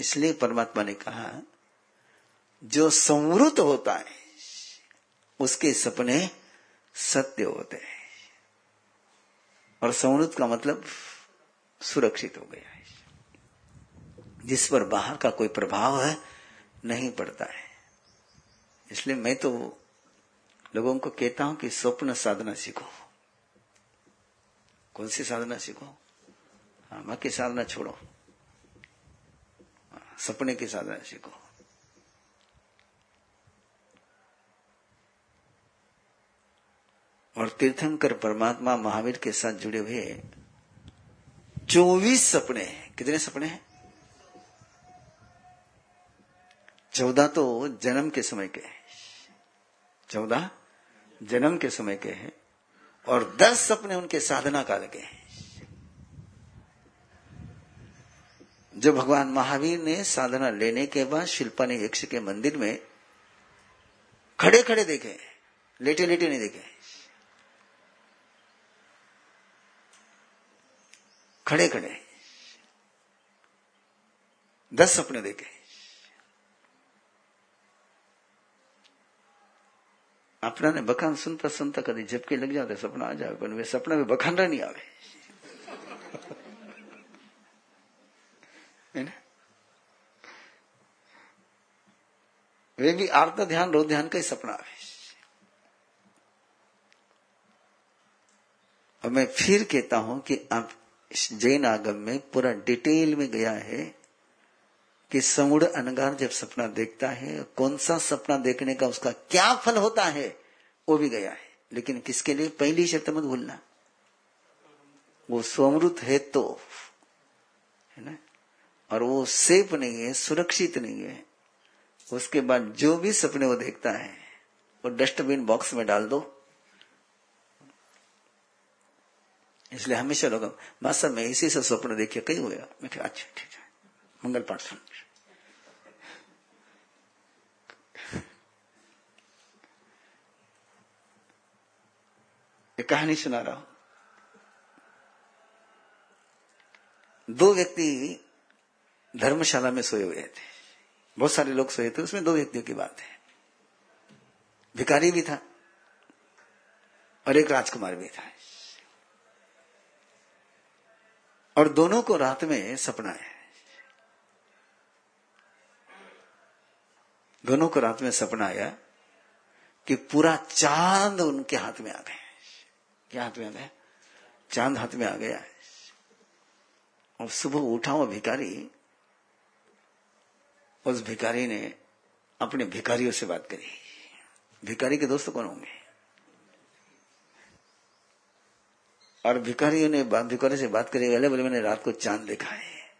[SPEAKER 1] इसलिए परमात्मा ने कहा, जो संवृत होता है उसके सपने सत्य होते हैं। और संवृत का मतलब सुरक्षित हो गया है। जिस पर बाहर का कोई प्रभाव है नहीं पड़ता है। इसलिए मैं तो लोगों को कहता हूँ कि स्वप्न साधना सीखो। कौन सी साधना सीखो? हाँ बाकी साधना छोड़ो। हाँ, सपने की साधना सीखो। और तीर्थंकर परमात्मा महावीर के साथ जुड़े हुए चौबीस सपने हैं। कितने सपने हैं? चौदह तो जन्म के समय के हैं। चौदह जन्म के समय के हैं और दस सपने उनके साधना काल के हैं। जो भगवान महावीर ने साधना लेने के बाद शिल्पा ने यक्ष के मंदिर में खड़े खड़े देखे लेटे लेटे नहीं देखे। खड़े खड़े दस सपने देखे। अपना ने बखान सुनता सुनता कभी झपके लग जाते, सपना आ जाए पर वे सपना में बखानरा नहीं आवे। वे भी आर्त ध्यान, रो ध्यान का ही सपना आवे। और मैं फिर कहता हूँ कि आप जैन आगम में पूरा डिटेल में गया है कि समुड़ अनगार जब सपना देखता है, कौन सा सपना देखने का उसका क्या फल होता है, वो भी गया है। लेकिन किसके लिए? पहली शर्त मत भूलना। वो स्वमृत है तो है ना? और वो सेफ़ नहीं है, सुरक्षित नहीं है। उसके बाद जो भी सपने वो देखता है, वो डस्टबिन बॉक्स में डाल दो। इसलिए हमेशा लोग मासा मैं इसी से स्वप्न देखिए, कहीं हुआ मैं अच्छा ठीक है। मंगल पाठ सुन। कहानी सुना रहा हूँ। दो व्यक्ति धर्मशाला में सोए हुए थे। बहुत सारे लोग सोए थे, उसमें दो व्यक्तियों की बात है। भिकारी भी था और एक राजकुमार भी था। और दोनों को रात में सपना है। दोनों को रात में सपना आया कि पूरा चाँद उनके हाथ में आ गए क्या हाथ में आ गया चाँद हाथ में आ गया और सुबह उठा हुआ भिकारी उस भिकारी ने अपने भिकारियों से बात करी। भिकारी के दोस्त कौन होंगे? और भिकारियों ने भिकारी से बात करी बोले बोले, मैंने रात को चाँद देखा है।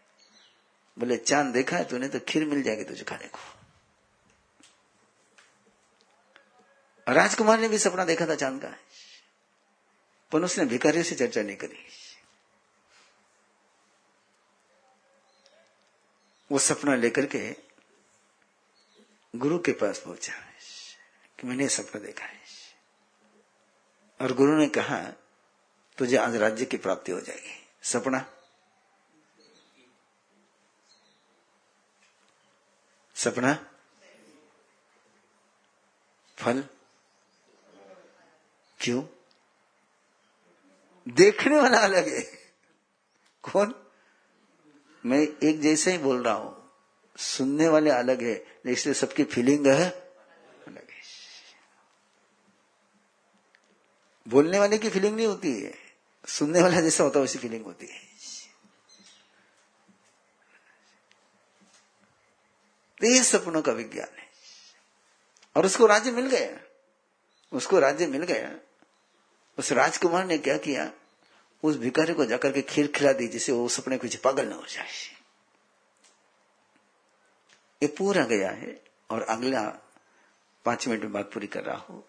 [SPEAKER 1] बोले, चाँद देखा है तूने तो खीर मिल जाएगी तुझे खाने को। राजकुमार ने भी सपना देखा था चाँद का। पर उसने भिकारियों से चर्चा नहीं करी। वो सपना लेकर के गुरु के पास पहुँचा कि मैंने सपना देखा है। और गुरु ने कहा तुझे आज राज्य की प्राप्ति हो जाएगी। सपना? सपना? फल? क्यों? देखने वाला अलग है। कौन? मैं एक जैसे ही बोल रहा हूँ। सुनने वाले अलग है इसलिए सबकी फीलिंग है अलग है। बोलने वाले की फीलिंग नहीं होती है। सुनने वाला जैसा होता है वैसी फीलिंग होती है तो ये सपनों का विज्ञान है और उसको राज्य मिल गया उसको राज्य मिल गया उस राजकुमार ने क्या किया उस भिखारी को जाकर के खीर खिला दी जिसे वो सपने कुछ पागल न हो जाए ये पूरा गया है और अगला पाँच मिनट में बात पूरी कर रहा हूँ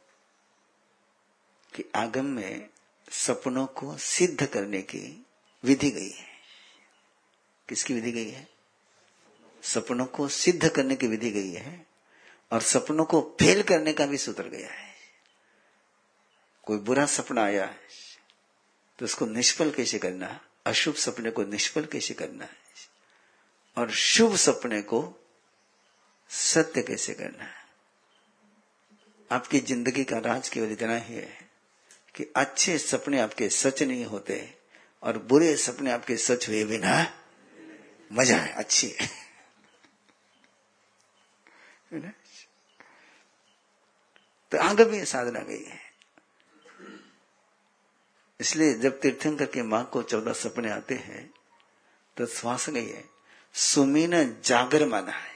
[SPEAKER 1] कि आगम में सपनों को सिद्ध करने की विधि गई है। किसकी विधि गई है? सपनों को सिद्ध करने की विधि गई है और सपनों को फेल करने का भी सूत्र गया है। कोई बुरा सपना आया है तो उसको निष्फल कैसे करना है? अशुभ सपने को निष्फल कैसे करना है? और शुभ सपने को सत्य कैसे करना है? आपकी ज़िंदगी का राज केवल इतना ही है। कि अच्छे सपने आपके सच नहीं होते और बुरे सपने आपके सच हुए बिना मज़ा है, अच्छी है। तो आगे भी साधना गई है। इसलिए जब तीर्थंकर के माँ को चौदह सपने आते हैं तो श्वास गई है सुमीन जागर माना है।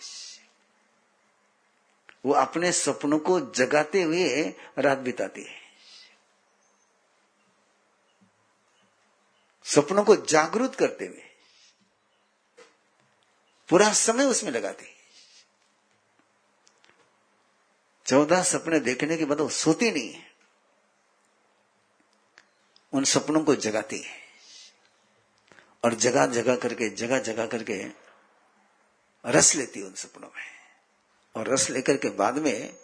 [SPEAKER 1] वो अपने सपनों को जगाते हुए रात बिताती है। सपनों को जागृत करते हुए, पूरा समय उसमें लगाती। चौदह सपने देखने के बाद वो सोती नहीं है। उन सपनों को जगाती है। और जगा जगा करके, जगा जगा करके रस लेती है उन सपनों में। और रस लेकर के बाद में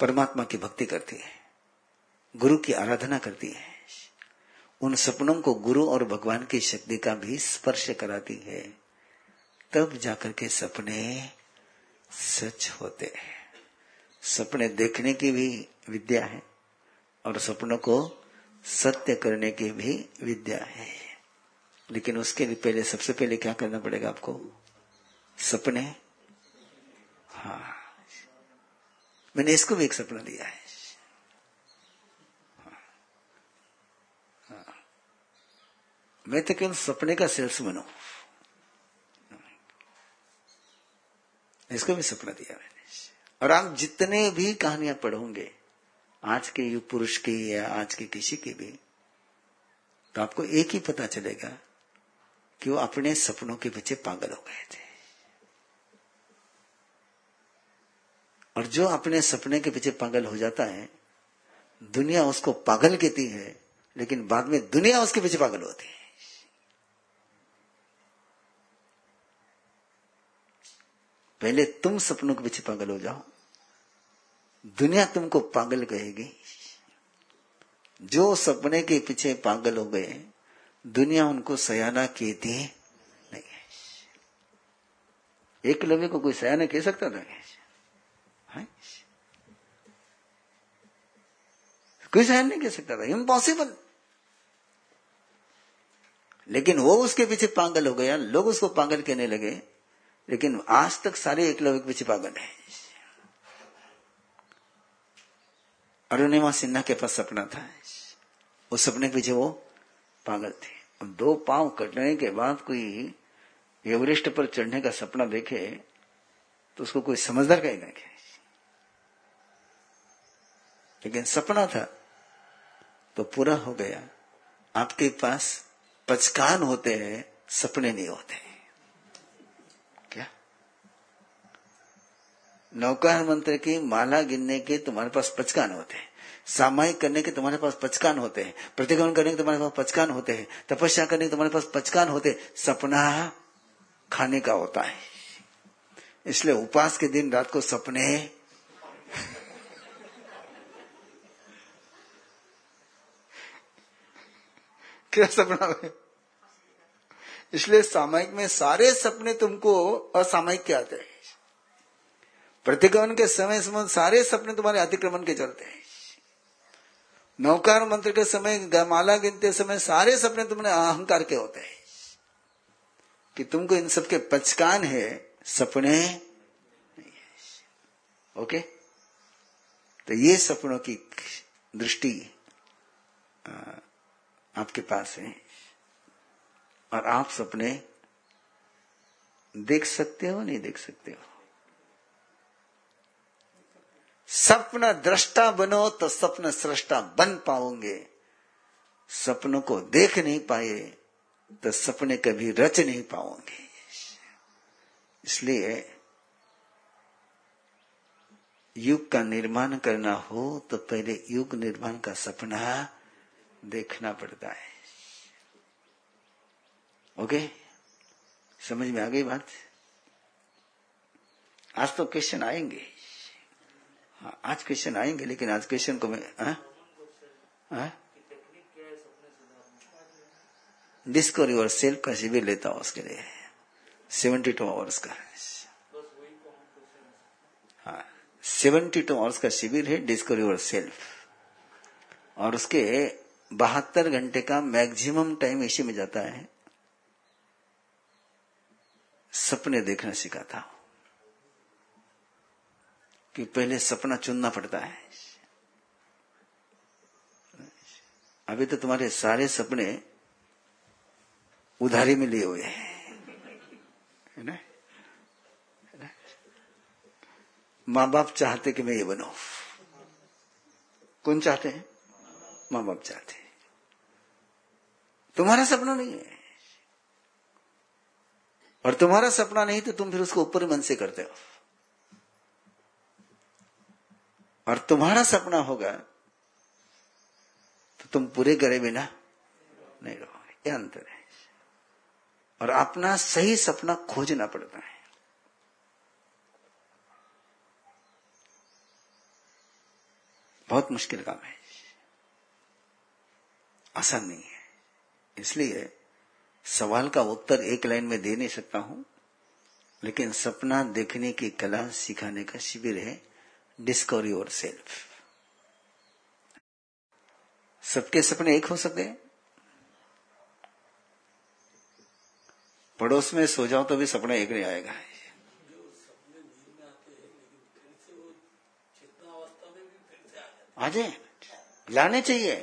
[SPEAKER 1] परमात्मा की भक्ति करती है। गुरु की आराधना करती है। उन सपनों को गुरु और भगवान की शक्ति का भी स्पर्श कराती है, तब जाकर के सपने सच होते हैं। सपने देखने की भी विद्या है और सपनों को सत्य करने की भी विद्या है। लेकिन उसके लिए पहले, सबसे पहले क्या करना पड़ेगा आपको? सपने? हाँ। मैंने इसको भी एक सपना दिया है। मैं तो केवल सपने का सेल्समैन हूँ। इसको भी सपना दिया मैंने। और आप जितने भी कहानियाँ पढ़ोगे, आज के युग पुरुष की या आज के किसी की भी तो आपको एक ही पता चलेगा कि वो अपने सपनों के पीछे पागल हो गए थे। और जो अपने सपने के पीछे पागल हो जाता है, दुनिया उसको पागल कहती है, लेकिन बाद में दुनिया उसके पीछे पागल होती है। पहले तुम सपनों के पीछे पागल हो जाओ। दुनिया तुमको पागल कहेगी। जो सपने के पीछे पागल हो गए, दुनिया उनको सयाना कहती नहीं, एक लवे को कोई सयाना कह सकता था? कोई सयान नहीं कह सकता था। इम्पॉसिबल लेकिन वो उसके पीछे पागल हो गया। लोग उसको पागल कहने लगे। लेकिन आज तक सारे एकलव्य के पीछे पागल है। अरुणिमा सिन्हा के पास सपना था। उस सपने के पीछे वो पागल थे। दो पाँव कटने के बाद कोई एवरेस्ट पर चढ़ने का सपना देखे तो उसको कोई समझदार कहेगा क्या लेकिन सपना था तो पूरा हो गया। आपके पास पचकान होते हैं, सपने नहीं होते। क्या नौकार मंत्र की माला गिनने के तुम्हारे पास पचकान होते हैं। सामायिक करने के तुम्हारे पास पचकान होते हैं। प्रतिगमन करने के तुम्हारे पास पचकान होते हैं। तपस्या करने के तुम्हारे पास पचकान होते सपना खाने का होता है। इसलिए उपास के दिन रात को सपने क्या सपना में इसलिए सामायिक में सारे सपने तुमको असामायिक के आते हैं। प्रतिगमन के समय समय सारे सपने तुम्हारे अतिक्रमण के चलते हैं। नौकार मंत्र के समय, माला गिनते समय सारे सपने तुमने अहंकार के होते हैं। कि तुमको इन सबके पचकान है, सपने ओके? तो ये सपनों की दृष्टि आपके पास है। और आप सपने देख सकते हो, नहीं देख सकते हो? सपन दृष्टा बनो तो सपन सृष्टा बन पाओगे। सपनों को देख नहीं पाए तो सपने कभी रच नहीं पाओगे। इसलिए युग का निर्माण करना हो तो पहले युग निर्माण का सपना देखना पड़ता है। ओके? समझ में आ गई बात? आज तो क्वेश्चन आएँगे। आज क्वेश्चन आएँगे, लेकिन आज क्वेश्चन को मैं डिस्कवर योर सेल्फ का शिविर लेता हूँ उसके लिए। सेवेंटी टू आवर्स का। सेवेंटी टू आवर्स का शिविर है डिस्कवर योर सेल्फ और उसके बहत्तर घंटे का मैक्सिमम टाइम इसी में जाता है। सपने देखना सिखाता हूँ कि पहले सपना चुनना पड़ता है। अभी तो तुम्हारे सारे सपने उधारी में लिए हुए हैं। ना? माँ बाप चाहते कि मैं ये बनू। कौन चाहते हैं? माँ बाप चाहते हैं। तुम्हारा सपना नहीं है। और तुम्हारा सपना नहीं तो तुम फिर उसको ऊपर मन से करते हो। और तुम्हारा सपना होगा तो तुम पूरे करे बिना नहीं रहोगे। ये अंतर है। और अपना सही सपना खोजना पड़ता है। बहुत मुश्किल काम है। आसान नहीं है। इसलिए सवाल का उत्तर एक लाइन में दे नहीं सकता हूँ, लेकिन सपना देखने की कला सिखाने का शिविर है। डिस्कवर योर सेल्फ सबके सपने एक हो सकते हैं। पड़ोस में सो जाओ तो भी सपना एक नहीं आएगा आ जाए। लाने चाहिए।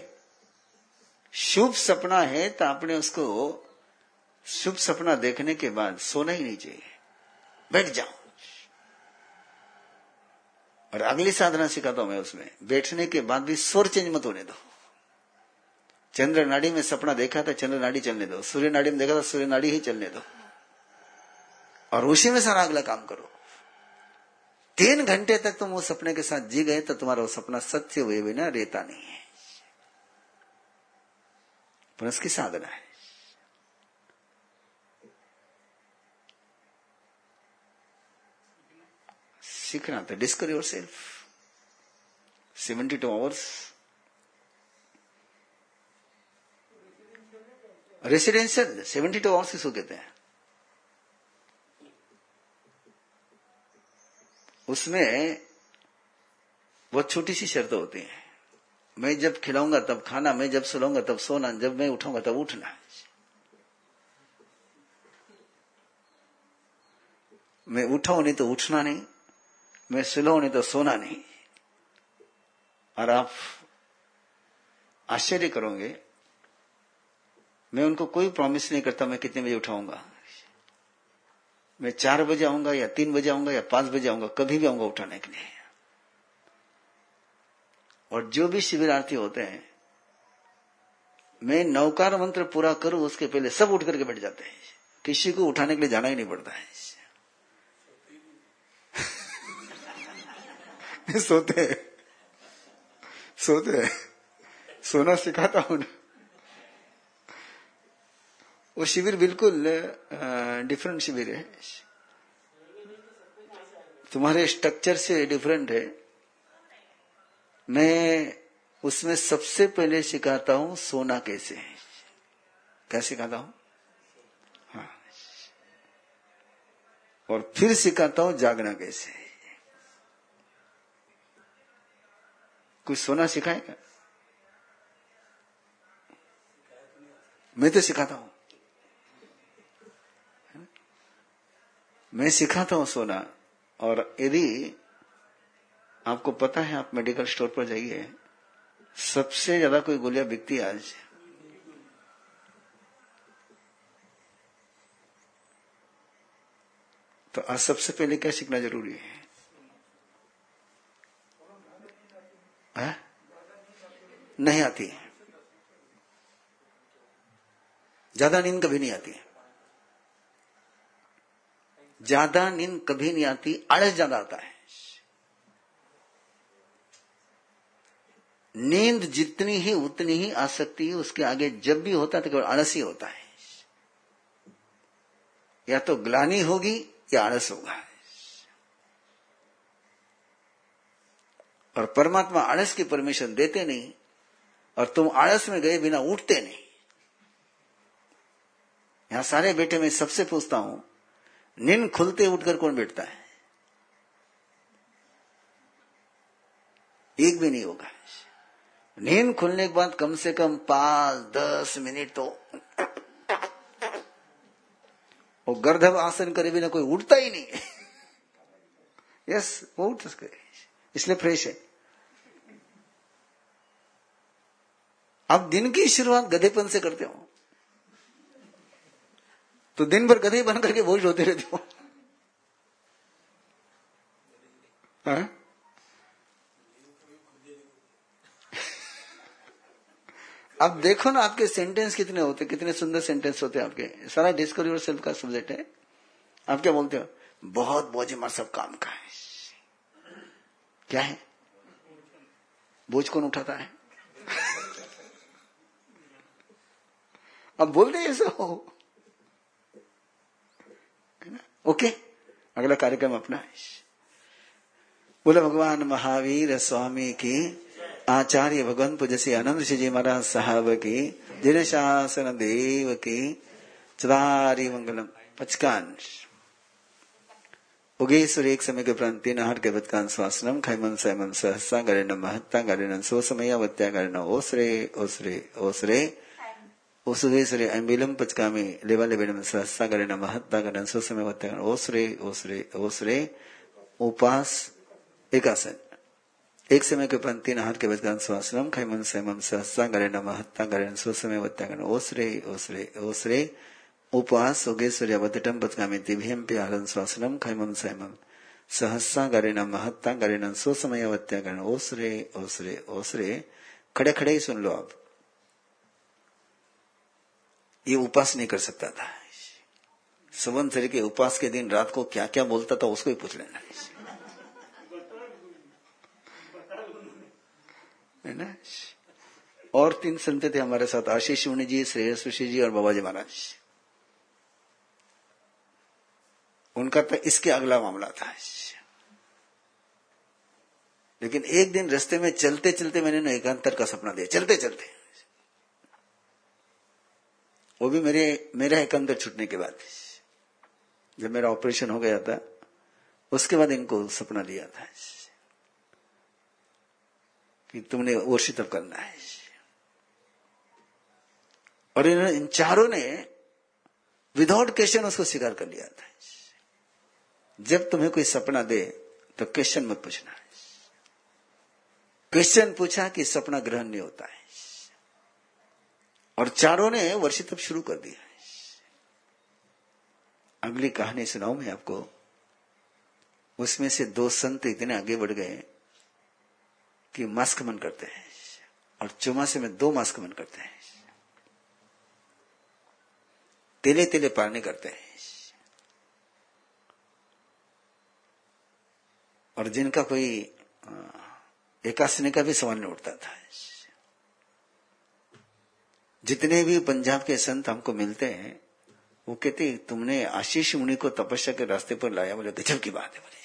[SPEAKER 1] शुभ सपना है तो आपने उसको शुभ सपना देखने के बाद सोना ही नहीं चाहिए। बैठ जाओ। और अगली साधना सिखाता हूँ मैं उसमें। बैठने के बाद भी स्वर चेंज मत होने दो। चंद्र नाड़ी में सपना देखा था चंद्र नाड़ी चलने दो। सूर्य नाड़ी में देखा था सूर्य नाड़ी ही चलने दो। और उसी में सारा अगला काम करो। तीन घंटे तक तुम उस सपने के साथ जी गए तो तुम्हारा वो सपना सत्य हुए बिना रहता नहीं है। पर उसकी साधना है। सीखना था। Discover yourself seventy two hours residential seventy two hours किसको कहते हैं उसमें बहुत छोटी सी शर्त होती है। मैं जब खिलाऊँगा तब खाना, मैं जब सुलाऊँगा तब सोना, जब मैं उठाऊँगा तब उठना। मैं उठाऊ नहीं तो उठना नहीं। मैं सुलाऊ नहीं तो सोना नहीं। और आप आश्चर्य करोगे, मैं उनको कोई प्रॉमिस नहीं करता मैं कितने बजे उठाऊँगा। मैं चार बजे आऊँगा या तीन बजे आऊँगा या पाँच बजे आऊँगा, कभी भी आऊँगा उठाने के लिए। और जो भी शिविरार्थी होते हैं, मैं नौकार मंत्र पूरा करूँ, उसके पहले सब उठ करके बैठ जाते हैं। किसी को उठाने के लिए जाना ही नहीं पड़ता है। सोते सोते सोना सिखाता हूँ वो शिविर बिल्कुल डिफरेंट शिविर है। तुम्हारे स्ट्रक्चर से डिफरेंट है। मैं उसमें सबसे पहले सिखाता हूँ सोना कैसे है। क्या सिखाता हूँ? हाँ। और फिर सिखाता हूँ जागना कैसे कुछ सोना सिखाएगा? मैं तो सिखाता हूँ। मैं सिखाता हूँ सोना। और यदि आपको पता है, आप मेडिकल स्टोर पर जाइए, सबसे ज़्यादा कोई गोलियाँ बिकती है आज। तो आज सबसे पहले क्या सीखना ज़रूरी है? नहीं आती है। ज़्यादा नींद कभी नहीं आती है। ज़्यादा नींद कभी नहीं आती आलस ज़्यादा आता है। नींद जितनी ही, उतनी ही आ सकती है, उसके आगे जब भी होता है तो केवल आलस ही होता है। या तो ग्लानी होगी, या आलस होगा। और परमात्मा आलस की परमिशन देते नहीं और तुम आलस में गए बिना उठते नहीं। यहाँ सारे बेटे में सबसे पूछता हूँ नींद खुलते उठकर कौन बैठता है? एक भी नहीं होगा। नींद खुलने के बाद कम से कम पाँच, दस मिनट तो वो गर्दभ आसन करे बिना कोई उठता ही नहीं। यस, वो उठ इसलिए फ्रेश है। आप दिन की शुरुआत गधेपन से करते हो। तो दिन भर गधे बन करके बोझ होते रहते हो। हाँ? अब देखो ना आपके सेंटेंस कितने होते, कितने सुंदर सेंटेंस होते आपके। सारा डिस्कवर योर सेल्फ का सब्जेक्ट है। आप क्या बोलते हो? बहुत बोझ मार सब काम का है। क्या है? बोझ कौन उठाता है? अब बोल दे ऐसा हो। ओके अगला कार्यक्रम अपना बोले, भगवान महावीर स्वामी की आचार्य भगवान पूज्य श्री आनंद जी महाराज साहब की जिन शासन देव की चदारी मंगलम पचकांश उगेश्वर एक समय के प्रांत तीन हर के बदकान स्वासनम, खैमन सैमन सहसा गरेण महत्ता गरेण सो समय वत्या गरेण ओसरे ओसरे ओसरे। ओसुगेश्वरे अंबिलम पचकामी लेवा लेवेण सहसा गरेण महत्ता गरेण सो समय वत्या गरेण ओसरे ओसरे ओसरे उपास एकासन एक समय के पंत तीन हाथ के बदकान स्वासनम खैमन सैमन सहसा गरेण महत्ता गरेण सो समय वत्या गरेण ओसरे ओसरे ओसरे उपवास योगेश्वर्य वदटम बदगामी दिव्यम प्यारन श्वासनम खैमम सैमम सहस्सा गरेण महत्ता गरेण सो समय वत्या गरेण ओसरे ओसरे ओसरे खड़े खड़े ही सुन लो आप ये उपास नहीं कर सकता था। सुबंसरी के उपास के दिन रात को क्या क्या बोलता था उसको ही पूछ लेना। है ना? और तीन संत थे हमारे साथ, आशीष मुनि जी, श्रेयस जी और बाबा जी महाराज। उनका तो इसके अगला मामला था। लेकिन एक दिन रास्ते में चलते चलते मैंने एकांतर का सपना दिया। चलते चलते वो भी मेरे, मेरा एकांतर छूटने के बाद। जब मेरा ऑपरेशन हो गया था, उसके बाद इनको सपना दिया था। कि तुमने वर्षित करना है। और इन चारों ने विदाउट क्वेश्चन उसको स्वीकार कर लिया था। जब तुम्हें कोई सपना दे तो क्वेश्चन मत पूछना। क्वेश्चन पूछा कि सपना ग्रहण नहीं होता है। और चारों ने वर्षित शुरू कर दिया। अगली कहानी सुनाऊ मैं आपको। उसमें से दो संत इतने आगे बढ़ गए कि मास्क मन करते हैं और चौमासे में दो मास्क मन करते हैं। तेले तेले पालने करते हैं। और जिनका कोई एकासने का भी सवाल नहीं उठता था। जितने भी पंजाब के संत हमको मिलते हैं, वो कहते तुमने आशीष मुनि को तपस्या के रास्ते पर लाया, बोले, गजब की बात है, बोले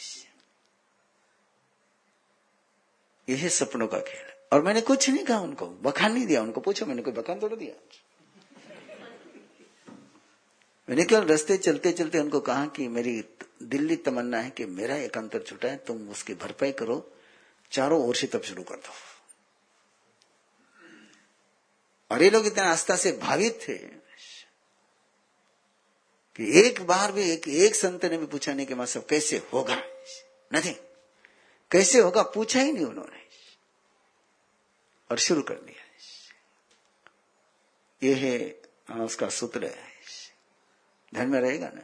[SPEAKER 1] यह सपनों का खेल। और मैंने कुछ नहीं कहा उनको। बखान नहीं दिया उनको। पूछो, मैंने कोई बखान थोड़ा दिया? मैंने केवल रास्ते चलते चलते उनको कहा कि मेरी दिल्ली तमन्ना है कि मेरा एक अंतर छुटा है, तुम उसकी भरपाई करो। चारों ओर से तब शुरू कर दो। और ये लोग इतना आस्था से भावित थे। कि एक बार भी एक एक संत ने भी पूछा नहीं कि मैं सब कैसे होगा? नहीं। कैसे होगा? पूछा ही नहीं उन्होंने। और शुरू कर दिया। ये है, उसका सूत्र है। धन में रहेगा ना।